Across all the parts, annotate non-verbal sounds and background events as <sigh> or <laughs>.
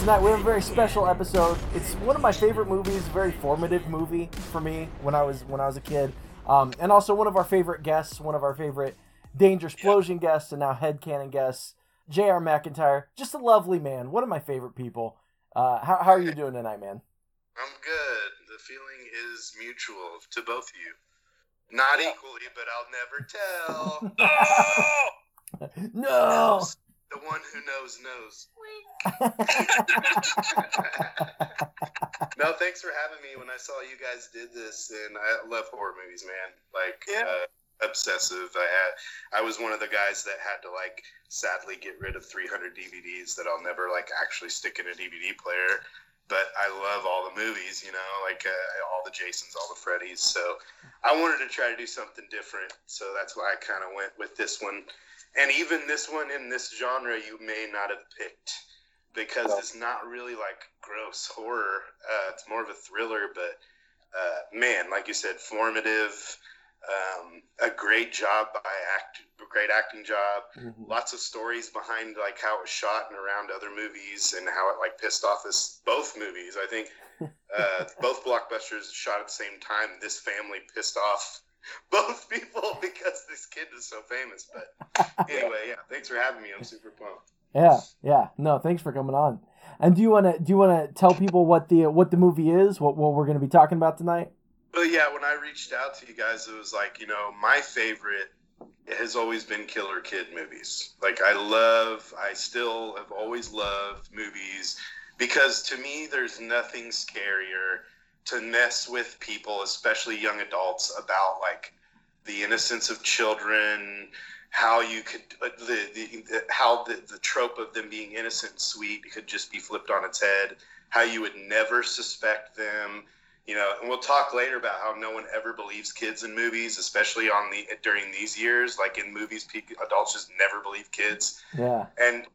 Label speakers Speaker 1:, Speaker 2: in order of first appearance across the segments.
Speaker 1: Tonight we have a very special episode. It's one of my favorite movies, a very formative movie for me when I was when I was a kid. Um, and also one of our favorite guests, one of our favorite Danger Explosion guests, and now Head Cannon guests, J.R. McIntyre. Just a lovely man, one of my favorite people. Uh, how, how are you doing tonight, man?
Speaker 2: I'm good. The feeling is mutual to both of you. Not equally, but I'll never tell. <laughs>
Speaker 1: No. <laughs>
Speaker 2: The one who knows knows. <laughs> no, thanks for having me. When I saw you guys did this, and I love horror movies, man. Like uh, obsessive. I had. I was one of the guys that had to like sadly get rid of 300 DVDs that I'll never like actually stick in a DVD player. But I love all the movies, you know, like uh, all the Jasons, all the Freddys. So I wanted to try to do something different. So that's why I kind of went with this one. And even this one in this genre, you may not have picked because it's not really like gross horror. Uh, it's more of a thriller, but uh, man, like you said, formative. Um, a great job by act, great acting job.
Speaker 1: Mhm.
Speaker 2: Lots of stories behind like how it was shot and around other movies and how it like pissed off this both movies. I think <laughs> uh, both blockbusters shot at the same time. This family pissed off <laughs> both people because this kid is so famous. But anyway, yeah, thanks for having me. I'm super pumped.
Speaker 1: Yeah, yeah. No, thanks for coming on. And do you want to do you want to tell people what the what the movie is? What what we're going to be talking about tonight?
Speaker 2: Well, yeah, when I reached out to you guys, it was like, you know, my favorite has always been Killer Kid movies. Like, I love, I still have always loved movies because to me, there's nothing scarier to mess with people, especially young adults, about like the innocence of children, how you could, uh, the, the, the how the, the trope of them being innocent and sweet could just be flipped on its head, how you would never suspect them you know and we'll talk later about how no one ever believes kids in movies especially on the during these years like in movies people, adults just never believe kids
Speaker 1: Yeah.
Speaker 2: and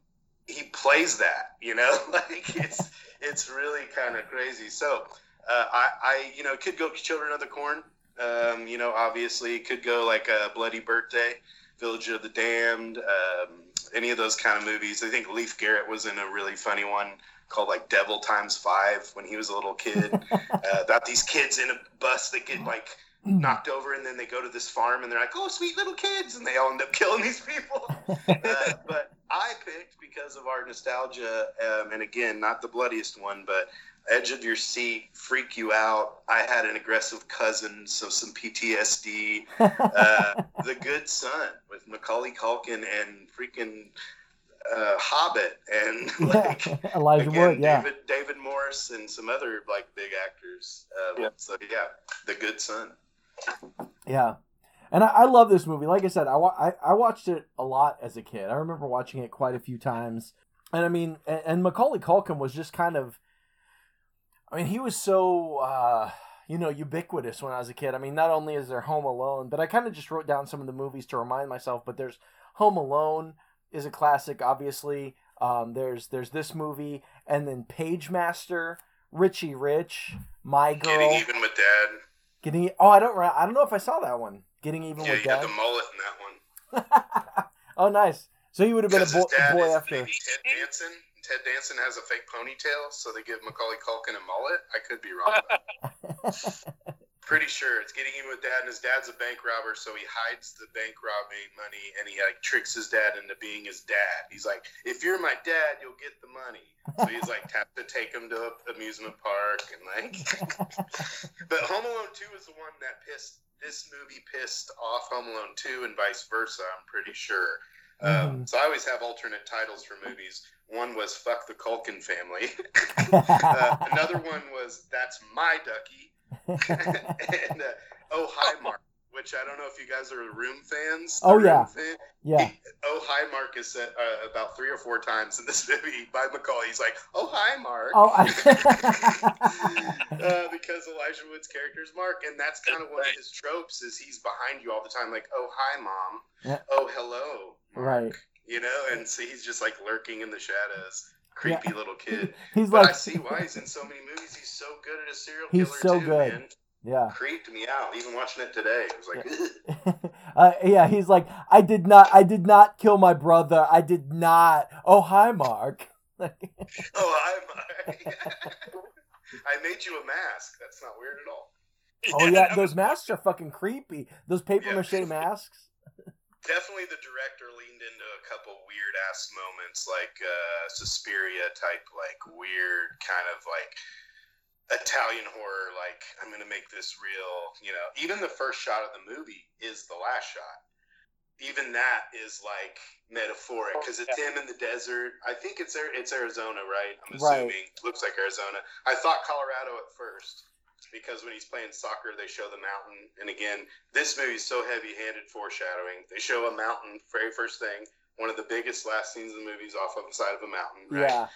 Speaker 2: he plays that you know <laughs> like it's it's really kind of crazy so uh, I, I you know could go children of the corn. Um, you know obviously could go like a bloody birthday village of the damned um, any of those kind of movies. I think Leif Garrett was in a really funny one called like devil times five when he was a little kid. <laughs> Uh, about these kids in a bus that get like knocked over and then they go to this farm and they're like oh sweet little kids and they all end up <laughs> killing these people. <laughs> Uh, but i picked because of our nostalgia um, and again not the bloodiest one but edge of your seat freak you out i had an aggressive cousin so some ptsd <laughs> uh, the good son with macaulay culkin and freaking uh, hobbit and <laughs> <laughs> like
Speaker 1: Elijah
Speaker 2: again,
Speaker 1: Wood. Yeah.
Speaker 2: David David Morse and some other like big actors. Um,
Speaker 3: Yeah.
Speaker 2: So yeah, The Good Son.
Speaker 1: Yeah. And I, I love this movie. Like I said, I, wa- I, I watched it a lot as a kid. I remember watching it quite a few times. And I mean, and, and Macaulay Culkin was just kind of, I mean, he was so, uh, you know, ubiquitous when I was a kid. I mean, not only is there Home Alone, but I kind of just wrote down some of the movies to remind myself. But there's Home Alone is a classic, obviously. Um, there's there's this movie, and then Pagemaster Richie Rich, My Girl,
Speaker 2: Getting even with dad.
Speaker 1: getting. Oh, I don't. I don't know if I saw that one. Getting even
Speaker 2: Yeah,
Speaker 1: with Dad.
Speaker 2: the mullet in that one. <laughs>
Speaker 1: oh, nice. So he would have been a
Speaker 2: his dad
Speaker 1: boy after.
Speaker 2: Danson. Ted Danson has a fake ponytail, so they give Macaulay Culkin a mullet. I could be wrong. <laughs> Pretty sure it's getting even with dad, and his dad's a bank robber, so he hides the bank robbing money, and he like tricks his dad into being his dad. He's like, "If you're my dad, you'll get the money." So he's like, have to take him to a amusement park, and like. <laughs> but Home Alone Two is the one that pissed this movie pissed off Home Alone Two, and vice versa. I'm pretty sure. Um,
Speaker 1: Mhm.
Speaker 2: so I always have alternate titles for movies. One was "Fuck the Culkin Family." <laughs> <laughs> uh, another one was "That's My Ducky," <laughs> and uh, "Oh Hi Mark," which I don't know if you guys are Room fans. The
Speaker 1: Oh,
Speaker 2: Room
Speaker 1: yeah.
Speaker 2: fan.
Speaker 1: yeah.
Speaker 2: "Oh Hi Mark" is said uh, about three or four times in this movie by Macaulay. He's like, "Oh Hi Mark."
Speaker 1: Oh, I,
Speaker 2: uh, because Elijah Wood's character is Mark, and that's kind of one of his tropes is he's behind you all the time, like, "Oh hi, mom,"
Speaker 1: Yeah.
Speaker 2: "Oh hello," Mark,"
Speaker 1: right.
Speaker 2: You know, and so he's just like lurking in the shadows, creepy little kid. <laughs>
Speaker 1: He's
Speaker 2: But I see why he's in so many movies. He's so good at a serial
Speaker 1: He's
Speaker 2: killer
Speaker 1: so
Speaker 2: too,
Speaker 1: good.
Speaker 2: man.
Speaker 1: yeah.
Speaker 2: Creeped me out. Even watching it today, it was like, <laughs>
Speaker 1: uh, yeah, he's like, I did not, I did not kill my brother. I did not. Oh, hi, Mark. <laughs>
Speaker 2: "Oh, hi, Mark." I made you a mask. That's not weird at all.
Speaker 1: oh yeah, those masks are fucking creepy. Those paper
Speaker 2: Yeah.
Speaker 1: mache masks.
Speaker 2: Definitely the director leaned into a couple weird ass moments like uh Suspiria type like weird kind of like Italian horror like I'm gonna make this real you know? Even the first shot of the movie is the last shot. Even that is like metaphoric because it's him in the desert. I think it's it's Arizona right? I'm
Speaker 1: Right.
Speaker 2: assuming. Looks like Arizona. I thought Colorado at first because when he's playing soccer they show the mountain and again this movie's so heavy-handed foreshadowing. They show a mountain, very first thing. One of the biggest last scenes of the movie is off of the side of a mountain, right?
Speaker 1: Yeah.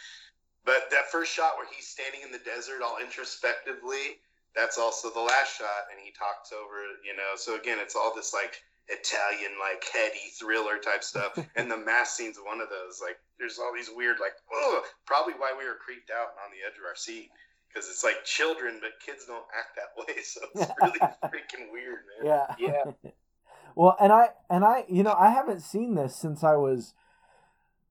Speaker 2: But that first shot where he's standing in the desert all introspectively, that's also the last shot, and he talks over, you know. So again, it's all this like Italian, like heady thriller type stuff, <laughs> and the mass scene's one of those. Like, there's all these weird, like, oh, probably why we were creeped out and on the edge of our seat. Because it's like children, but kids don't act that way, <laughs> so it's <laughs> really freaking weird, man.
Speaker 1: Yeah.
Speaker 3: Yeah. <laughs>
Speaker 1: Well, and I and I, you know, I haven't seen this since I was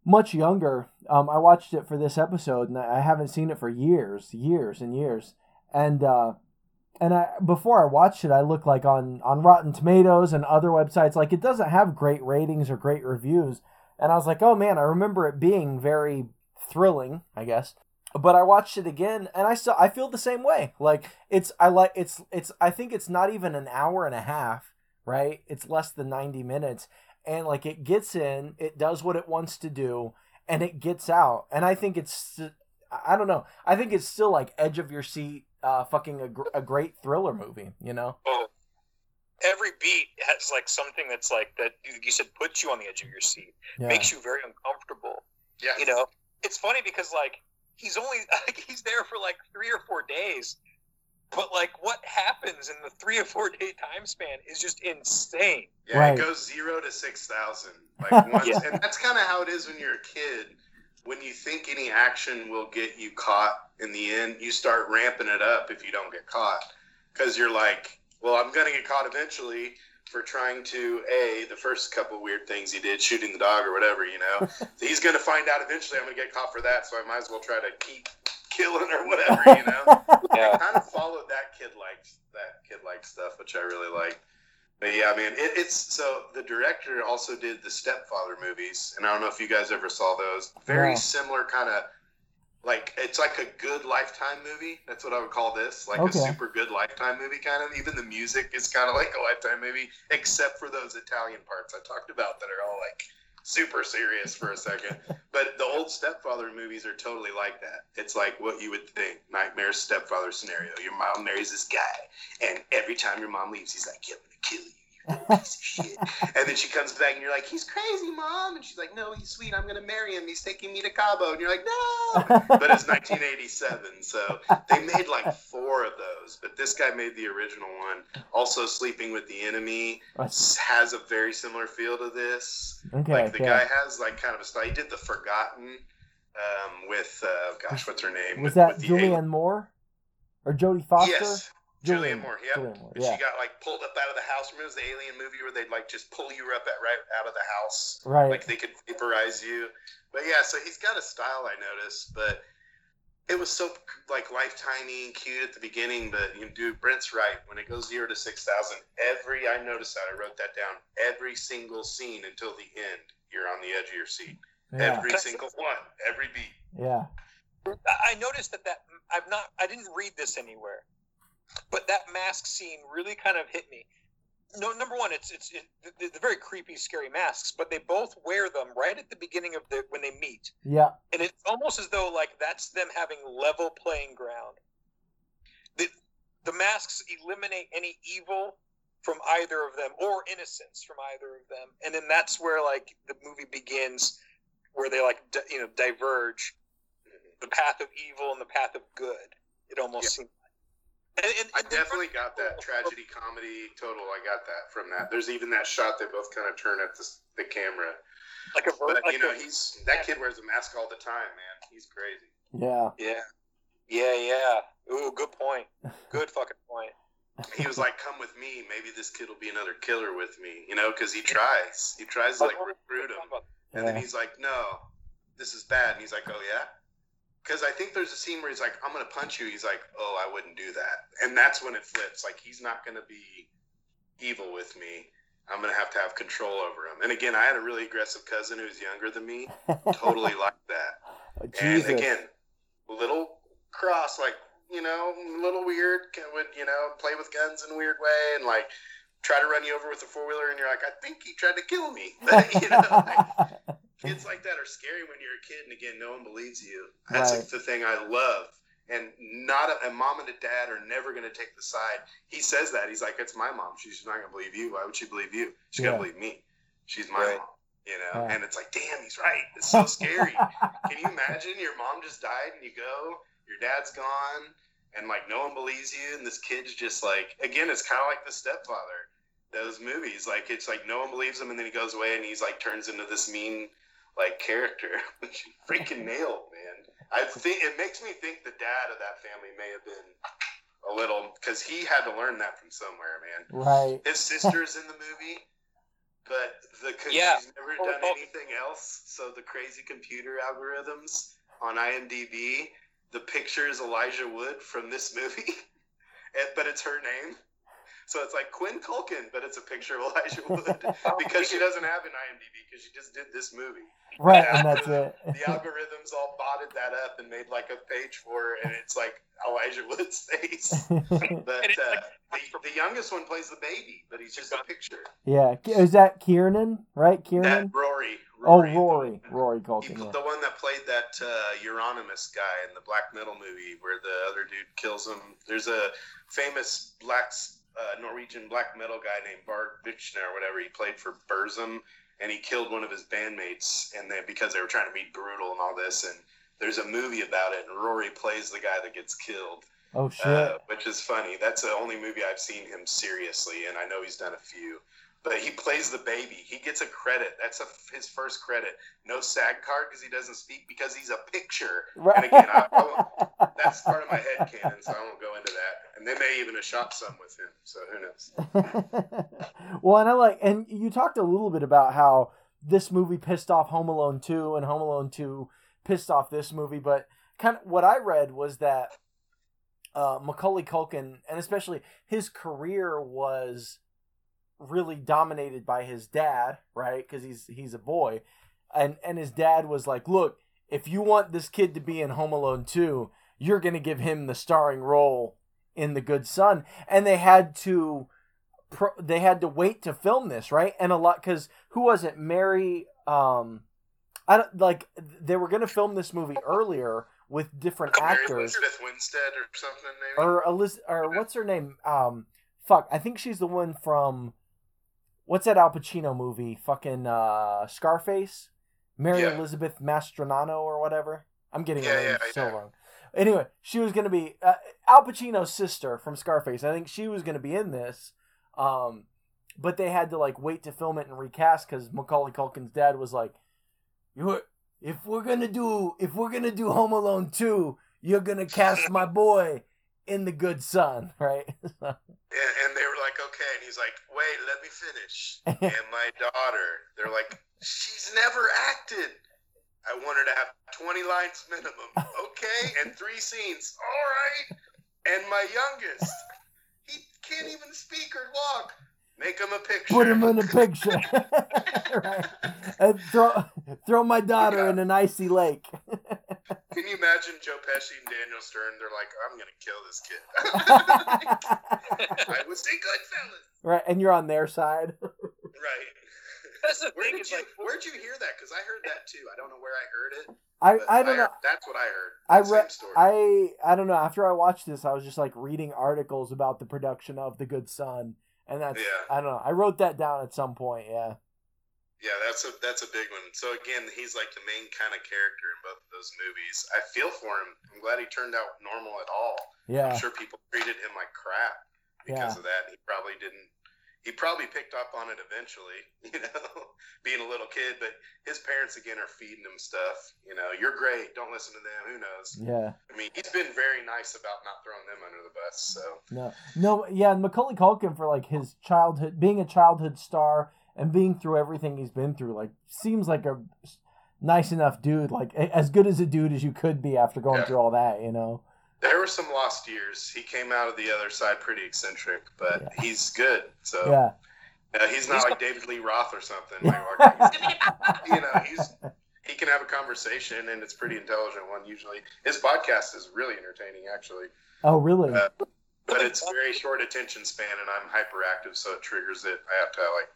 Speaker 1: much younger. Um, I watched it for this episode, and I haven't seen it for years, years and years. And uh, and I before I watched it, I looked like on on Rotten Tomatoes and other websites, like it doesn't have great ratings or great reviews. And I was like, oh man, I remember it being very thrilling, I guess. But I watched it again, and I still I feel the same way. Like it's I like it's it's I think it's not even an hour and a half right? It's less than 90 minutes. And like it gets in, it does what it wants to do, and it gets out. And I think it's, I don't know, I think it's still like edge of your seat, uh, fucking a, gr- a great thriller movie, you know?
Speaker 3: Well, every beat has like something that's like that you- you said puts you on the edge of your seat,
Speaker 1: Yeah.
Speaker 3: makes you very uncomfortable.
Speaker 2: Yeah.
Speaker 3: You know, it's funny because like he's only <laughs> like he's there for like three or four days, but like what happens in the three or four day time span is just insane.
Speaker 2: Yeah,
Speaker 1: Right.
Speaker 2: it goes zero to six thousand. <laughs> Like once,
Speaker 3: Yeah.
Speaker 2: and that's kind of how it is when you're a kid. When you think any action will get you caught, in the end, you start ramping it up if you don't get caught, because you're like, well, I'm gonna get caught eventually for trying to a the first couple weird things he did, shooting the dog or whatever, you know. <laughs> He's gonna find out eventually. I'm gonna get caught for that, so I might as well try to keep killing or <laughs> whatever, you know.
Speaker 3: Yeah.
Speaker 2: kind of followed that kid like that kid like stuff, which I really like. But yeah, man, it, it's so the director also did the Stepfather movies, and I don't know if you guys ever saw those. Very
Speaker 1: No.
Speaker 2: similar kind of like it's like a good Lifetime movie. That's what I would call this, like
Speaker 1: Okay.
Speaker 2: a super good Lifetime movie kind of. Even the music is kind of like a Lifetime movie, except for those Italian parts I talked about that are all like super serious for a second. <laughs> But the old stepfather movies are totally like that. It's like what you would think nightmare stepfather scenario. Your mom marries this guy, and every time your mom leaves, he's like, "I'm gonna kill you." You little piece of shit. And then she comes back and you're like, he's crazy, mom. And she's like, no, he's sweet. I'm gonna marry him. He's taking me to Cabo. And you're like, no. But it's 1987, so they made like four of those. But this guy made the original one. Also, Sleeping with the Enemy has a very similar feel to this.
Speaker 1: okay,
Speaker 2: Like the
Speaker 1: okay.
Speaker 2: guy has like kind of a style. He did the Forgotten um, with uh, gosh, what's her name?
Speaker 1: Was
Speaker 2: with,
Speaker 1: that
Speaker 2: with
Speaker 1: Julianne Moore? or Jodie Foster.
Speaker 2: Yes. Julianne Moore, yep.
Speaker 1: Julianne Moore, yeah.
Speaker 2: She got like pulled up out of the house. Remember the alien movie where they'd like just pull you up at right out of the house,
Speaker 1: Right.
Speaker 2: like they could vaporize you. But yeah, so he's got a style I noticed, but it was so like lifetimey and cute at the beginning. But you know, dude, Brent's right. When it goes zero to six thousand, every I noticed that I wrote that down. Every single scene until the end, you're on the edge of your seat.
Speaker 1: yeah.
Speaker 2: Every single one, every beat.
Speaker 1: Yeah.
Speaker 3: I I noticed that that I've not I didn't read this anywhere, but that mask scene really kind of hit me. No, number one, it's it's it, they're they're very creepy, scary masks, but they both wear them right at the beginning of the when they meet,
Speaker 1: Yeah.
Speaker 3: and it's almost as though like that's them having level playing ground. The the masks eliminate any evil from either of them or innocence from either of them, and then that's where like the movie begins, where they like di- you know diverge the path of evil and the path of good. It almost seems. And, and,
Speaker 2: I
Speaker 3: and then-
Speaker 2: definitely got that <laughs> tragedy comedy total. I got that from that. There's even that shot they both kind of turn at the, the camera.
Speaker 3: like a ver-
Speaker 2: But
Speaker 3: like
Speaker 2: you know,
Speaker 3: a-
Speaker 2: he's that kid wears a mask all the time, man. He's crazy.
Speaker 1: Yeah.
Speaker 3: yeah, yeah, yeah. Ooh, good point. Good fucking point.
Speaker 2: He was like, "Come with me. Maybe this kid will be another killer with me." You know, because he tries. He tries to like recruit him, and then he's like, "No, this is bad." And he's like, "Oh yeah." Because I think there's a scene where he's like, "I'm gonna punch you." He's like, "Oh, I wouldn't do that," and that's when it flips. Like he's not gonna be evil with me. I'm gonna have to have control over him. And again, I had a really aggressive cousin who's younger than me. <laughs> Totally like that.
Speaker 1: Oh, Jesus.
Speaker 2: And again, little cross, like you know, a little weird. Would you know play with guns in a weird way and like try to run you over with a four wheeler, and you're like, I think he tried to kill me. <laughs> you know, like, kids like that are scary when you're a kid, and again, no one believes you. That's
Speaker 1: Right.
Speaker 2: like the thing I love. And not a, and mom and a dad are never going to take the side. He says that he's like, it's my mom. She's not going to believe you. Why would she believe you? She's
Speaker 1: Yeah.
Speaker 2: going to believe me. She's my
Speaker 3: Right.
Speaker 2: mom. You know,
Speaker 1: Yeah.
Speaker 2: and it's like, damn, he's right. It's so <laughs> scary. Can you imagine your mom just died and you go, your dad's gone, and like no one believes you, and this kid's just like, again, it's kind of like the stepfather. Those movies, like it's like no one believes him, and then he goes away and he's like turns into this mean like character, <laughs> which he freaking <laughs> nailed, man. I think it makes me think the dad of that family may have been a little because he had to learn that from somewhere, man.
Speaker 1: right.
Speaker 2: His sister's in the movie, but the cause
Speaker 3: Yeah.
Speaker 2: she's never
Speaker 3: Oh,
Speaker 2: done
Speaker 3: oh.
Speaker 2: anything else. So the crazy computer algorithms on IMDb, the picture is Elijah Wood from this movie, <laughs> but it's her name. So it's like Quinn Culkin, but it's a picture of Elijah <laughs> Wood because she doesn't have an IMDb because she just did this movie.
Speaker 1: Right,
Speaker 2: Yeah.
Speaker 1: and that's it. <laughs> <laughs>
Speaker 2: The algorithms all botted that up and made like a page for her, and it's like Elijah Wood's face. But
Speaker 3: And it's
Speaker 2: uh,
Speaker 3: like-
Speaker 2: the, the youngest one plays the baby, but he's just a picture.
Speaker 1: yeah. Is that Kieran? Right, Kieran.
Speaker 2: That
Speaker 1: Kieran?
Speaker 2: Rory.
Speaker 1: Oh,
Speaker 2: the-
Speaker 1: Rory. Rory
Speaker 2: He,
Speaker 1: Culkin. Yeah.
Speaker 2: the one that played that uh, Euronymous guy in the black metal movie where the other dude kills him. There's a famous black uh, Norwegian black metal guy named Bard Vichner or whatever. He played for Burzum and he killed one of his bandmates and then because they were trying to be brutal and all this and there's a movie about it and Rory plays the guy that gets killed.
Speaker 1: Oh shit.
Speaker 2: Uh, which is funny. That's the only movie I've seen him seriously, and I know he's done a few. But he plays the baby. He gets a credit. That's a, his first credit. No SAG card because he doesn't speak because he's a picture.
Speaker 1: right.
Speaker 2: And again, I, I, that's part of my head canon, so I won't go into that. And they may even have shot some with him, so who knows? <laughs>
Speaker 1: well, and I like, and you talked a little bit about how this movie pissed off Home Alone 2 and Home Alone 2 pissed off this movie, but kind of what I read was that uh, Macaulay Culkin, and especially his career was really dominated by his dad, right? Because he's he's a boy, and and his dad was like, "Look, if you want this kid to be in Home Alone 2, you're gonna give him the starring role in The Good Son," and they had to pro- they had to wait to film this, right? And a lot because who was it? Mary. Um, I don't like they were gonna film this movie earlier with different
Speaker 2: Mary
Speaker 1: actors
Speaker 2: Elizabeth Winstead or something, maybe?
Speaker 1: or Eliz- or what's her name? Um, fuck, I think she's the one from what's that Al Pacino movie? Fucking uh, Scarface, Mary
Speaker 2: Yeah.
Speaker 1: Elizabeth Mastronano or whatever. I'm getting
Speaker 2: Yeah,
Speaker 1: name
Speaker 2: yeah,
Speaker 1: so
Speaker 2: yeah.
Speaker 1: wrong. Anyway, she was gonna be uh, Al Pacino's sister from Scarface. I think she was gonna be in this, um, but they had to like wait to film it and recast because Macaulay Culkin's dad was like, "You, if we're gonna do if we're gonna do Home Alone two, you're gonna cast my boy in the good son, <laughs> right?
Speaker 2: And, and they were like, okay. And he's like, wait, let me finish. <laughs> and my daughter, they're like, she's never acted. I wanted to have 20 lines minimum. <laughs> Okay. And three scenes. All right. And my youngest, he can't even speak or walk. Make him a picture.
Speaker 1: Put him in a <laughs> picture. <laughs> right. And throw throw my daughter in an icy lake.
Speaker 2: Can you imagine Joe Pesci and Daniel Stern? They're like, I'm gonna kill this kid. I was a good fellas.
Speaker 1: right, and you're on their side.
Speaker 2: Right.
Speaker 3: That's the
Speaker 2: where
Speaker 3: thing.
Speaker 2: Did you,
Speaker 3: like,
Speaker 2: where'd you hear that? Because I heard that too. I don't know where I heard it.
Speaker 1: I, I don't know.
Speaker 2: heard- That's what I heard.
Speaker 1: I
Speaker 2: Same
Speaker 1: read.
Speaker 2: story.
Speaker 1: I I don't know. After I watched this, I was just like reading articles about the production of The Good Son, and that's
Speaker 2: Yeah.
Speaker 1: I don't know. I wrote that down at some point. Yeah.
Speaker 2: Yeah, that's a that's a big one. So again, he's like the main kind of character in both of those movies. I feel for him. I'm glad he turned out normal at all.
Speaker 1: Yeah.
Speaker 2: I'm sure people treated him like crap because
Speaker 1: Yeah.
Speaker 2: of that. He probably didn't. He probably picked up on it eventually, <laughs> you know, being a little kid. But his parents again are feeding him stuff. You know, you're great. Don't listen to them. Who knows?
Speaker 1: Yeah.
Speaker 2: I mean, he's been very nice about not throwing them under the bus. So
Speaker 1: No. No. Yeah. And Macaulay Culkin for like his childhood, being a childhood star and being through everything he's been through, like seems like a nice enough dude. Like as good as a dude as you could be after going
Speaker 2: Yeah.
Speaker 1: through all that. You know.
Speaker 2: There were some lost years. He came out of the other side pretty eccentric, but
Speaker 1: Yeah.
Speaker 2: he's good. So
Speaker 1: Yeah.
Speaker 2: Uh, he's not
Speaker 3: He's
Speaker 2: like David Lee Roth or something. Like, like, <laughs> you know, he's he can have a conversation and it's pretty intelligent one usually. His podcast is really entertaining actually,
Speaker 1: Oh really?
Speaker 2: Uh, but it's very short attention span and I'm hyperactive, so it triggers it. I have to like,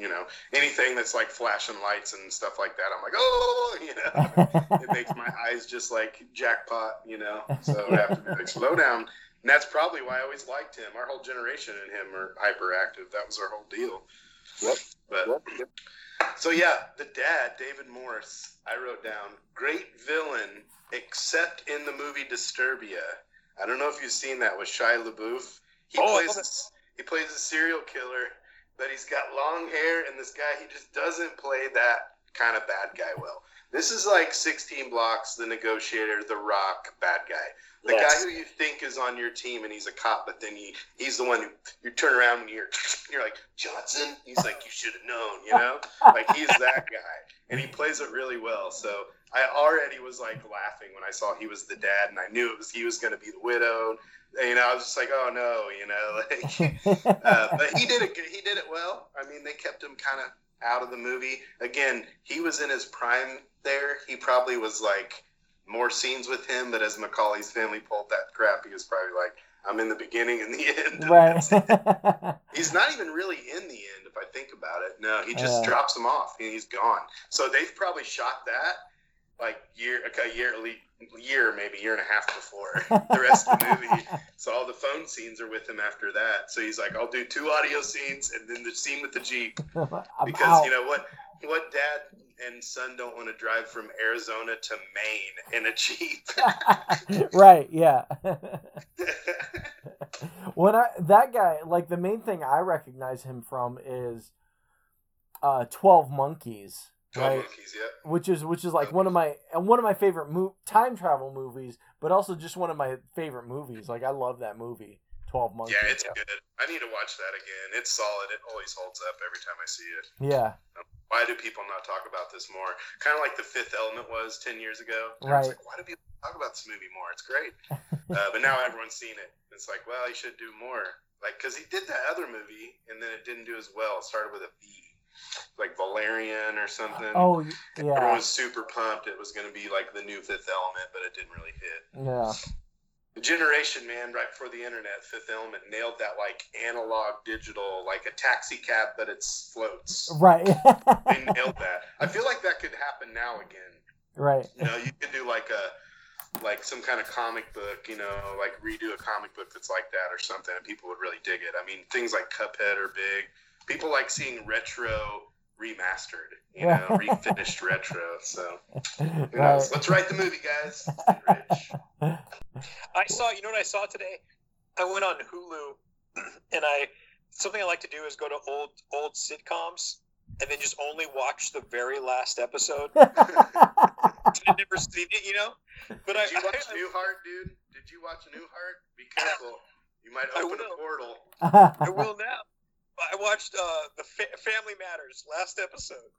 Speaker 2: you know, anything that's like flashing lights and stuff like that. I'm like, oh, <laughs> you know, <laughs> it makes my eyes just like jackpot, you know. So I have to be <laughs> like, slow down. And that's probably why I always liked him. Our whole generation and him are hyperactive. That was our whole deal.
Speaker 3: Yep.
Speaker 2: But so yeah, the dad, David Morse, I wrote down great villain, except in the movie Disturbia. I don't know if you've seen that with Shia LaBeouf. He
Speaker 3: Oh,
Speaker 2: plays
Speaker 3: love
Speaker 2: he plays a serial killer, but he's got long hair, and this guy he just doesn't play that kind of bad guy well. This is like 16 Blocks, The Negotiator, The Rock, bad guy. The
Speaker 3: Yes.
Speaker 2: guy who you think is on your team and he's a cop, but then he, he's the one who you turn around and you're <laughs> you're like Johnson. He's like you should have known, you know. <laughs> Like he's that guy, and he plays it really well. So I already was like laughing when I saw he was the dad, and I knew it was he was going to be the widow. And, you know, I was just like, oh no, you know, <laughs> like. Uh, but he did it. He did it well. I mean, they kept him kind of out of the movie. Again, he was in his prime there. He probably was like more scenes with him. But as Macaulay's family pulled that crap, he was probably like, "I'm in the beginning and the end." <laughs>
Speaker 1: right. <laughs>
Speaker 2: He's not even really in the end, if I think about it. No, he just
Speaker 1: Yeah.
Speaker 2: drops him off and he's gone. So they've probably shot that like year, a year, year maybe year and a half before <laughs> the rest of the movie. So all the phone scenes are with him after that. So he's like, I'll do two audio scenes and then the scene with the Jeep <laughs> because
Speaker 1: out.
Speaker 2: you know what what dad and son don't want to drive from Arizona to Maine in a Jeep. <laughs>
Speaker 1: right. Yeah. when I that guy like the main thing I recognize him from is uh 12 monkeys right
Speaker 2: monkeys, yep.
Speaker 1: which is which is like one of my and one of my favorite mo- time travel movies but also just one of my favorite movies like I love that movie 12 monkeys
Speaker 2: Yeah, it's good. I need to watch that again. It's solid. It always holds up every time I see it.
Speaker 1: yeah
Speaker 2: Why do people not talk about this more? Kind of like The Fifth Element was ten years ago. And
Speaker 1: Right.
Speaker 2: was like, why do people talk about this movie more? It's great. <laughs> uh, but now everyone's seen it. It's like, well, he should do more. Like, because he did that other movie, and then it didn't do as well. It started with a V, like Valerian or something.
Speaker 1: oh
Speaker 2: Everyone
Speaker 1: yeah
Speaker 2: was super pumped. It was going to be like the new Fifth Element, but it didn't really hit.
Speaker 1: yeah
Speaker 2: The generation, man, right before the internet, Fifth Element nailed that like analog digital, like a taxi cab, but it's floats.
Speaker 1: right
Speaker 2: They <laughs> nailed that. I feel like that could happen now again.
Speaker 1: right
Speaker 2: You know, you could do like a like some kind of comic book, you know, like redo a comic book that's like that or something, and people would really dig it. I mean, things like Cuphead are big. People like seeing retro remastered, you know, refinished retro. So who
Speaker 1: right?
Speaker 2: Let's write the movie, guys. Let's get rich.
Speaker 3: I saw. You know what I saw today? I went on Hulu, <clears throat> and I something I like to do is go to old old sitcoms and then just only watch the very last episode. <laughs> I've never seen it, you know. But I,
Speaker 2: Did you watch
Speaker 3: I-
Speaker 2: Newhart, dude? Did did you watch Newhart? Be careful. You might open a portal. <laughs>
Speaker 3: I will now. I watched uh, the Fa- Family Matters last episode.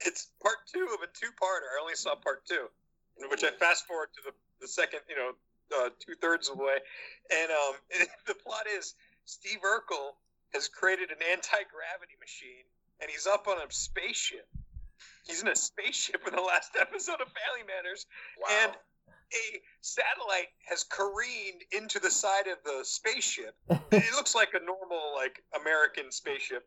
Speaker 3: It's part two of a two-parter. I only saw part two, in which I fast forward to the, the second, you know, uh, two thirds of the way, and um, <laughs> the plot is Steve Urkel has created an anti-gravity machine, and he's up on a spaceship. He's in a spaceship in the last <laughs> episode of Family Matters,
Speaker 2: Wow.
Speaker 3: and a satellite has careened into the side of the spaceship. it <laughs> looks like a normal, like American spaceship.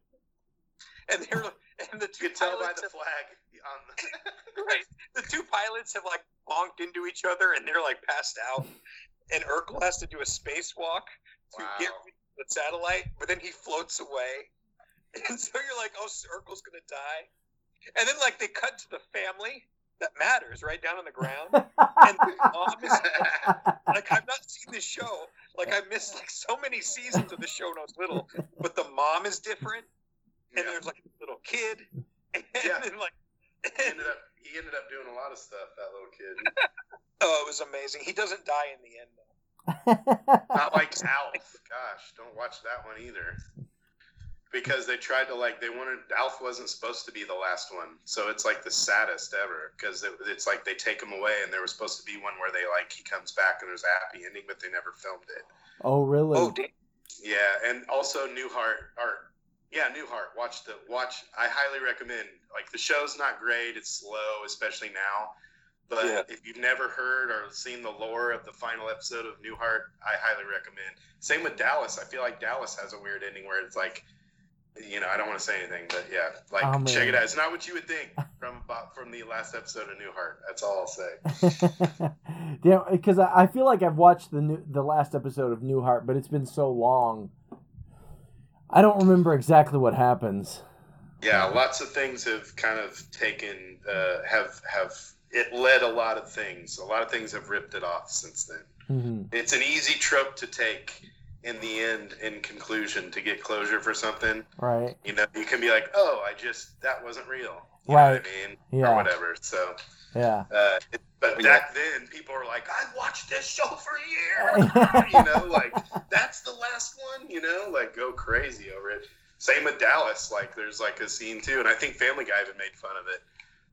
Speaker 3: And they're <laughs> and the two
Speaker 2: you can tell by the
Speaker 3: have,
Speaker 2: flag on the. <laughs>
Speaker 3: right, the two pilots have like bonked into each other and they're like passed out. And Urkel has to do a spacewalk to
Speaker 2: Wow.
Speaker 3: get the satellite, but then he floats away. And so you're like, oh, Urkel's gonna die. And then like they cut to the family that matters right down on the ground. <laughs> And the mom is like I've not seen this show. Like I missed like so many seasons of the show when I was little. But the mom is different, and
Speaker 2: Yeah.
Speaker 3: there's like a little kid, <laughs> and
Speaker 2: Yeah.
Speaker 3: then like,
Speaker 2: he ended <laughs> up he ended up doing a lot of stuff. That little kid,
Speaker 3: oh, it was amazing. He doesn't die in the end though.
Speaker 2: not like Alf. Gosh, don't watch that one either. Because they tried to like they wanted Alf wasn't supposed to be the last one, so it's like the saddest ever. Because it, it's like they take him away, and there was supposed to be one where they like he comes back and there's a happy ending, but they never filmed it.
Speaker 1: oh, really?
Speaker 3: Oh, damn.
Speaker 2: Yeah, and also Newhart or yeah, Newhart. Watch the watch. I highly recommend. Like the show's not great. It's slow, especially now. But
Speaker 3: Yeah.
Speaker 2: if you've never heard or seen the lore of the final episode of Newhart, I highly recommend. Same with Dallas. I feel like Dallas has a weird ending where it's like, you know, I don't want to say anything, but yeah, like
Speaker 1: Oh,
Speaker 2: check it out. It's not what you would think <laughs> from from the last episode of Newhart. That's all I'll say. <laughs>
Speaker 1: yeah, because I, I feel like I've watched the new the last episode of Newhart, but it's been so long. I don't remember exactly what happens.
Speaker 2: Yeah, lots of things have kind of taken uh, have have it led a lot of things. A lot of things have ripped it off since then.
Speaker 1: Mhm.
Speaker 2: It's an easy trope to take in the end, in conclusion, to get closure for something.
Speaker 1: Right?
Speaker 2: You know, you can be like, "Oh, I just that wasn't real," you
Speaker 1: Right.
Speaker 2: know what I mean,
Speaker 1: Yeah.
Speaker 2: or whatever. So,
Speaker 1: Yeah.
Speaker 2: uh, it, but back then, people were like, "I've watched this show for years," <laughs> you know, like that's the last one, you know, like go crazy over it. Same with Dallas, like there's like a scene too, and I think Family Guy even made fun of it,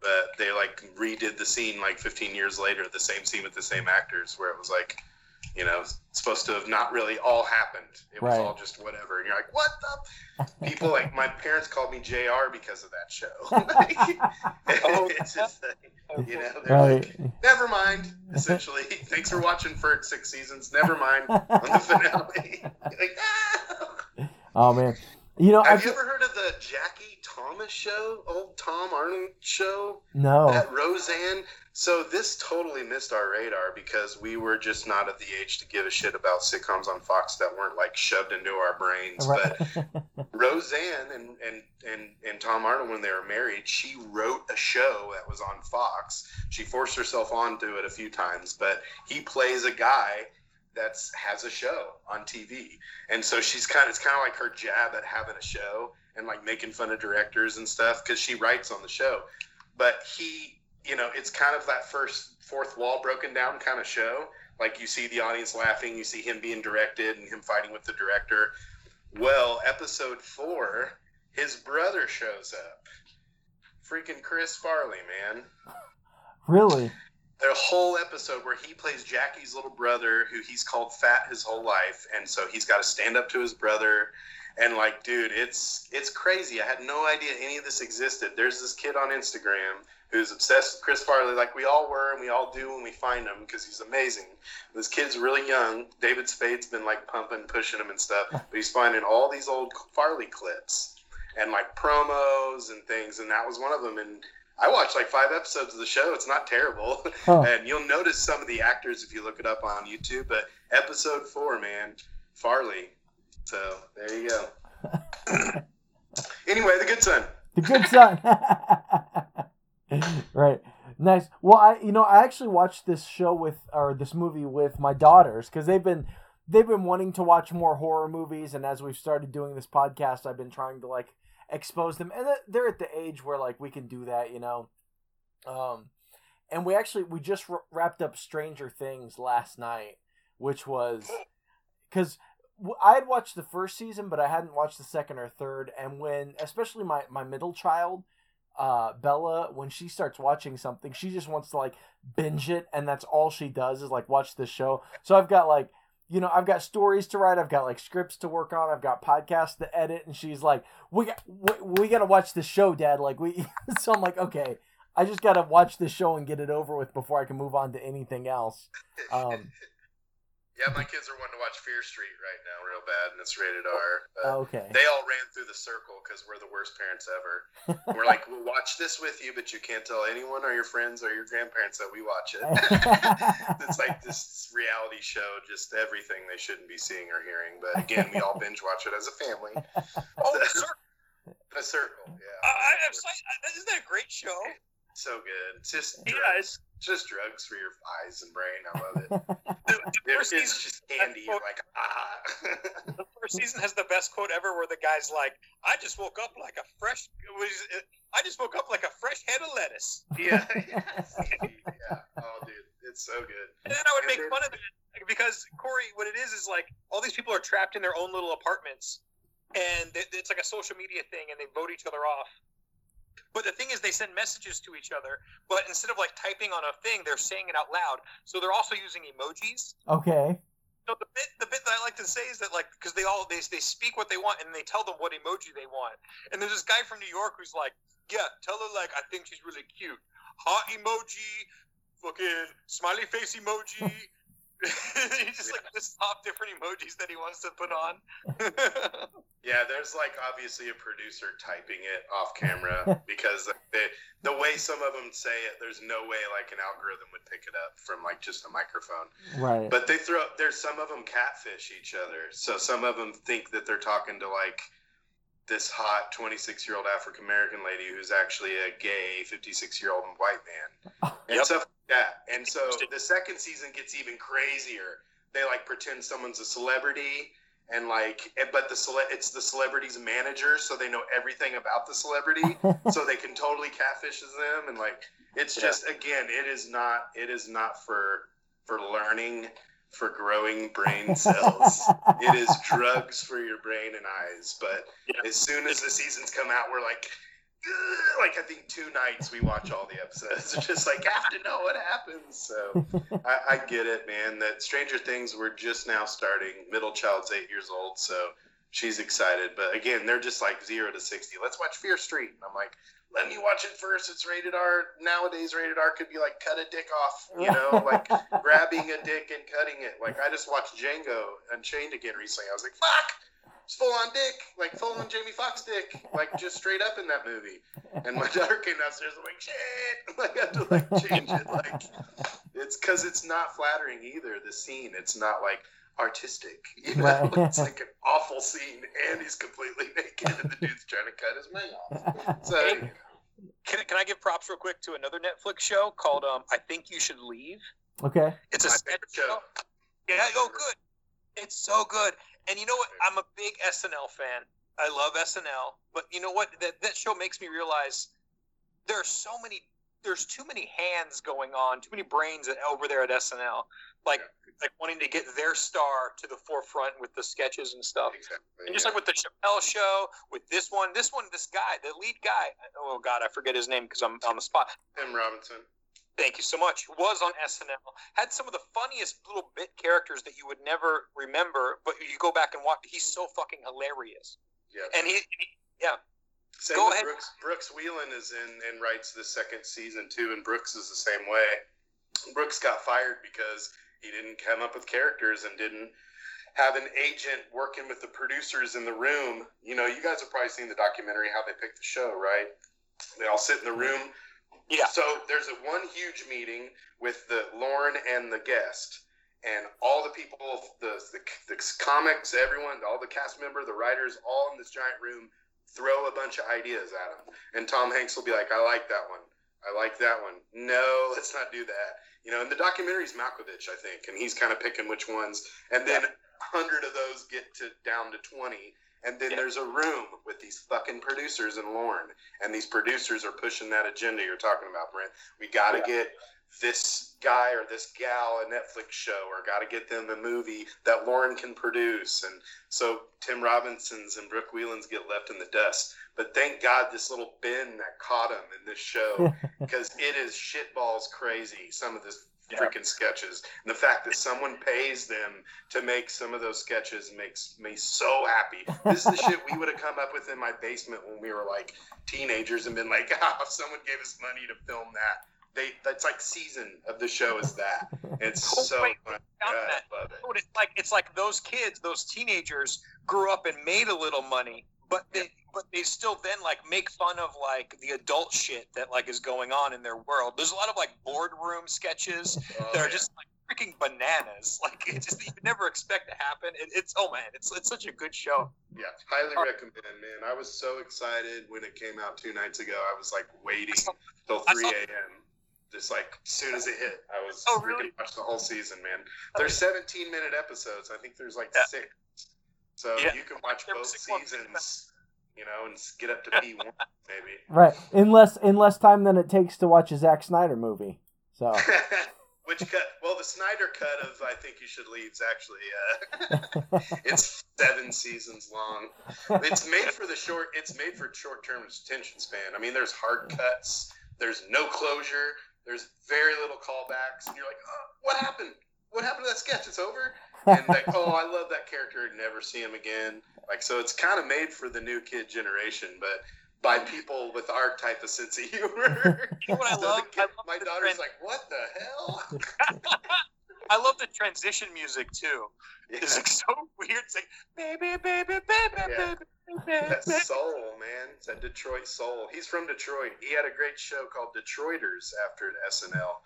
Speaker 2: but they like redid the scene like 15 years later, the same scene with the same actors, where it was like, you know, supposed to have not really all happened. It was
Speaker 1: Right.
Speaker 2: all just whatever, and you're like, what the? <laughs> People like my parents called me Jr. because of that show. Like, <laughs>
Speaker 3: Oh, <laughs>
Speaker 2: it's just like, you know, they're
Speaker 1: Right.
Speaker 2: like, never mind. Essentially, thanks for watching for six seasons. Never mind on the finale. like, ah!
Speaker 1: oh man, you know
Speaker 2: Have you ever heard of the Jackie Thomas show? Old Tom Arnold show?
Speaker 1: no.
Speaker 2: That Roseanne. So this totally missed our radar because we were just not at the age to give a shit about sitcoms on Fox that weren't like shoved into our brains.
Speaker 1: Right.
Speaker 2: But <laughs> Roseanne and, and, and, and Tom Arnold, when they were married, she wrote a show that was on Fox. She forced herself onto it a few times, but he plays a guy that's has a show on TV, and so she's kind of it's kind of like her jab at having a show and like making fun of directors and stuff because she writes on the show. But he, you know, it's kind of that first fourth wall broken down kind of show. Like you see the audience laughing, you see him being directed and him fighting with the director. Well, episode four, his brother shows up. Freaking Chris Farley, man.
Speaker 1: really?
Speaker 2: A whole episode where he plays Jackie's little brother, who he's called fat his whole life, and so he's got to stand up to his brother. And like, dude, it's it's crazy. I had no idea any of this existed. There's this kid on Instagram who's obsessed with Chris Farley, like we all were, and we all do when we find him because he's amazing. This kid's really young. David Spade's been like pumping, pushing him and stuff, but he's finding all these old Farley clips and like promos and things, and that was one of them. And I watched like five episodes of the show. It's not terrible,
Speaker 1: Huh. <laughs>
Speaker 2: and you'll notice some of the actors if you look it up on YouTube. But episode four, man, Farley. So there you go. <laughs> anyway, the good son.
Speaker 1: The good son. <laughs> <laughs> right. Nice. Well, I you know I actually watched this show with or this movie with my daughters because they've been they've been wanting to watch more horror movies, and as we've started doing this podcast, I've been trying to like expose them, and they're at the age where like we can do that, you know. Um, and we actually we just wr- wrapped up Stranger Things last night, which was because I had watched the first season, but I hadn't watched the second or third. And when, especially my my middle child, uh, Bella, when she starts watching something, she just wants to like binge it, and that's all she does is like watch the show. So I've got like you know, I've got stories to write, I've got like scripts to work on, I've got podcasts to edit, and she's like, "We got, we, we got to watch the show, Dad." Like we, <laughs> so I'm like, okay, I just got to watch the show and get it over with before I can move on to anything else. <laughs> Um,
Speaker 2: yeah, my kids are wanting to watch Fear Street right now, real bad, and it's rated R.
Speaker 1: Uh, okay.
Speaker 2: They all ran through the circle because we're the worst parents ever. we're like, we'll watch this with you, but you can't tell anyone or your friends or your grandparents that we watch it. <laughs> it's like this reality show, just everything they shouldn't be seeing or hearing. But again, we all binge watch it as a family. <laughs>
Speaker 3: Oh, the circle.
Speaker 2: The circle, yeah.
Speaker 3: Uh, I, I'm sorry, isn't that a great show?
Speaker 2: So good. It's just
Speaker 3: Yeah, it's,
Speaker 2: just drugs for your eyes and brain. I love it. <laughs>
Speaker 3: the, first season,
Speaker 2: just candy. You're like, <laughs> ah.
Speaker 3: the first season has the best quote ever, where the guy's like, "I just woke up like a fresh, I just woke up like a fresh head of lettuce."
Speaker 2: yeah. <laughs> yeah. Oh, dude, it's so good.
Speaker 3: And then I would
Speaker 2: And
Speaker 3: make
Speaker 2: then-
Speaker 3: fun of it because Corey, what it is is like all these people are trapped in their own little apartments, and it's like a social media thing, and they vote each other off. But the thing is, they send messages to each other, but instead of like typing on a thing, they're saying it out loud. So they're also using emojis.
Speaker 1: okay.
Speaker 3: So the bit, the bit that I like to say is that like because they all they, they speak what they want and they tell them what emoji they want. And there's this guy from New York who's like, yeah, tell her like I think she's really cute. Hot emoji, fucking smiley face emoji. <laughs> he just like lists off different emojis that he wants to put on. <laughs>
Speaker 2: Yeah, there's like obviously a producer typing it off camera <laughs> because they, the way some of them say it, there's no way like an algorithm would pick it up from like just a microphone.
Speaker 1: Right.
Speaker 2: But they throw there's some of them catfish each other. So some of them think that they're talking to like this hot 26 year old African American lady who's actually a gay 56 year old white man oh, and
Speaker 3: Yep.
Speaker 2: stuff like that. And so the second season gets even crazier. They like pretend someone's a celebrity and like eh, but the cele- it's the celebrity's manager so they know everything about the celebrity <laughs> so they can totally catfish them and like it's
Speaker 3: Yeah.
Speaker 2: just again it is not it is not for for learning for growing brain cells. It is drugs for your brain and eyes but
Speaker 3: Yeah.
Speaker 2: as soon as the seasons come out we're like "Ugh," like i think two nights we watch all the episodes. <laughs> Just like have to know what happens. So I, I get it man that stranger things we're just now starting. Middle child's eight years old so she's excited. But again they're just like zero to 60 let's watch fear street. And i'm like let me watch it first it's rated r nowadays rated r could be like cut a dick off you <laughs> know like grabbing a dick and cutting it. Like I just watched Django Unchained again recently. I was like, fuck, it's full on dick, like full on Jamie Foxx dick, like just straight up in that movie. And my <laughs> daughter came downstairs. I'm like, shit, <laughs> like I have to like change it. Like it's because it's not flattering either. The scene, it's not like artistic. <laughs> You know,
Speaker 1: Right.
Speaker 2: it's like an awful scene, and he's completely <laughs> naked, and the dude's trying to cut his wing off. So. <laughs>
Speaker 3: Hey. Can, can I give props real quick to another Netflix show called um, I Think You Should Leave?
Speaker 1: okay.
Speaker 3: It's a
Speaker 2: My
Speaker 3: sketch
Speaker 2: favorite show.
Speaker 3: Yeah, oh, good. It's so good. And you know what? I'm a big SNL fan. I love SNL, but you know what? That that show makes me realize there are so many. There's too many hands going on, too many brains over there at SNL. Like like wanting to get their star to the forefront with the sketches and stuff.
Speaker 2: Exactly.
Speaker 3: And just
Speaker 2: yeah.
Speaker 3: like with the Chappelle show, with this one, this one, this guy, the lead guy. Oh God, I forget his name because I'm on the spot.
Speaker 2: Tim Robinson.
Speaker 3: Thank you so much. Was on SNL. Had some of the funniest little bit characters that you would never remember, but you go back and watch. He's so fucking hilarious.
Speaker 2: Yeah.
Speaker 3: And he, he yeah,
Speaker 2: Same
Speaker 3: Go
Speaker 2: with
Speaker 3: ahead.
Speaker 2: Brooks. Brooks Wheelan is in and writes the second season too, and Brooks is the same way. Brooks got fired because he didn't come up with characters and didn't have an agent working with the producers in the room. You know, you guys have probably seen the documentary how they picked the show, right? They all sit in the room.
Speaker 3: yeah.
Speaker 2: So there's a one huge meeting with the Lorne and the guest, and all the people, the, the the comics, everyone, all the cast member, the writers, all in this giant room, throw a bunch of ideas at him, and Tom Hanks will be like, "I like that one. I like that one. No, <laughs> let's not do that." You know, and the documentary's Malkovich, I think, and he's kind of picking which ones, and then a hundred of those get to down to twenty. And then
Speaker 3: Yeah.
Speaker 2: there's a room with these fucking producers and Lorne, and these producers are pushing that agenda you're talking about, Brent. We got to
Speaker 3: Yeah.
Speaker 2: get this guy or this gal a Netflix show or got to get them a movie that Lorne can produce. And so Tim Robinsons and Brooke Wheelans get left in the dust. But thank God this little bin that caught him in this show <laughs> because it is shitballs crazy. Some of this freaking sketches. And the fact that someone pays them to make some of those sketches makes me so happy. This is the shit we would have come up with in my basement when we were like teenagers and been like, oh, <laughs> someone gave us money to film that. They that's like season of the show is that. <laughs> It's so
Speaker 3: Wait,
Speaker 2: fun.
Speaker 3: found
Speaker 2: God,
Speaker 3: that.
Speaker 2: I love it.
Speaker 3: It's like it's like those kids, those teenagers grew up and made a little money, but they but they still then like make fun of like the adult shit that like is going on in their world. There's a lot of like boardroom sketches
Speaker 2: Oh,
Speaker 3: that are
Speaker 2: yeah.
Speaker 3: just like freaking bananas. <laughs> Like it's just you never expect to happen. It, it's oh man, it's it's such a good show.
Speaker 2: Yeah, highly recommend, man. I was so excited when it came out two nights ago. I was like waiting till 3 a.m. Just like as soon as it hit, I was
Speaker 3: Oh,
Speaker 2: freaking
Speaker 3: really?
Speaker 2: watched the whole season, man. There's 17 minute episodes. I think there's like
Speaker 3: Yeah.
Speaker 2: six. So
Speaker 3: Yeah.
Speaker 2: you can watch both seasons, you know, and get up to <laughs> P1 maybe.
Speaker 1: Right. In less in less time than it takes to watch a Zack Snyder movie. So <laughs>
Speaker 2: Which cut? Well, the Snyder cut of I think you should leave's actually uh, <laughs> it's seven seasons long. It's made for the short. It's made for short term attention span. I mean, there's hard cuts. There's no closure. There's very little callbacks, and you're like, oh, what happened? What happened to that sketch? It's over. And like, <laughs> oh, I love that character. Never see him again. Like, so it's kind of made for the new kid generation, but by people with our type of sense of humor.
Speaker 3: You know what I <laughs>
Speaker 2: So
Speaker 3: love?
Speaker 2: kid-
Speaker 3: I love
Speaker 2: my daughter's
Speaker 3: trend-
Speaker 2: like, what the hell? <laughs>
Speaker 3: I love the transition music too. It's like so <laughs> weird. It's like baby, baby, baby,
Speaker 2: Yeah.
Speaker 3: baby, baby.
Speaker 2: That soul, man. It's that Detroit soul. He's from Detroit. He had a great show called Detroiters after SNL,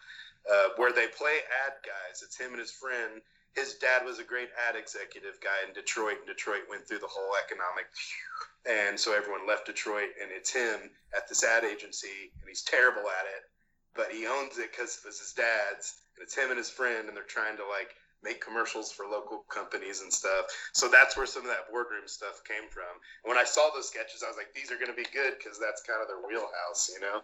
Speaker 2: uh, where they play ad guys. It's him and his friend. His dad was a great ad executive guy in Detroit, and Detroit went through the whole economic. And so everyone left Detroit, and it's him at this ad agency, and he's terrible at it, but he owns it because it was his dad's, and it's him and his friend, and they're trying to like make commercials for local companies and stuff. So that's where some of that boardroom stuff came from. And when I saw those sketches, I was like, these are going to be good because that's kind of their wheelhouse, you know.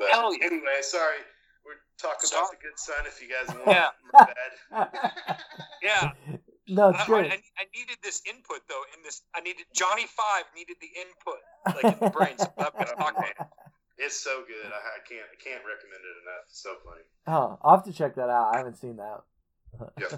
Speaker 2: But
Speaker 3: Hell yeah.
Speaker 2: anyway, sorry, we're talking
Speaker 3: Sorry.
Speaker 2: about the good son. If you guys want,
Speaker 3: Yeah. <laughs>
Speaker 2: my bad. <laughs>
Speaker 3: Yeah,
Speaker 1: no, it's
Speaker 3: I, I. I- I needed this input though. In this, I needed Johnny Five needed the input like in the brain. So I'm gonna talk about it. <laughs>
Speaker 2: It's so good. I, I can't, I can't recommend it enough. It's so funny.
Speaker 1: Oh, I'll have to check that out. I haven't seen that. <laughs>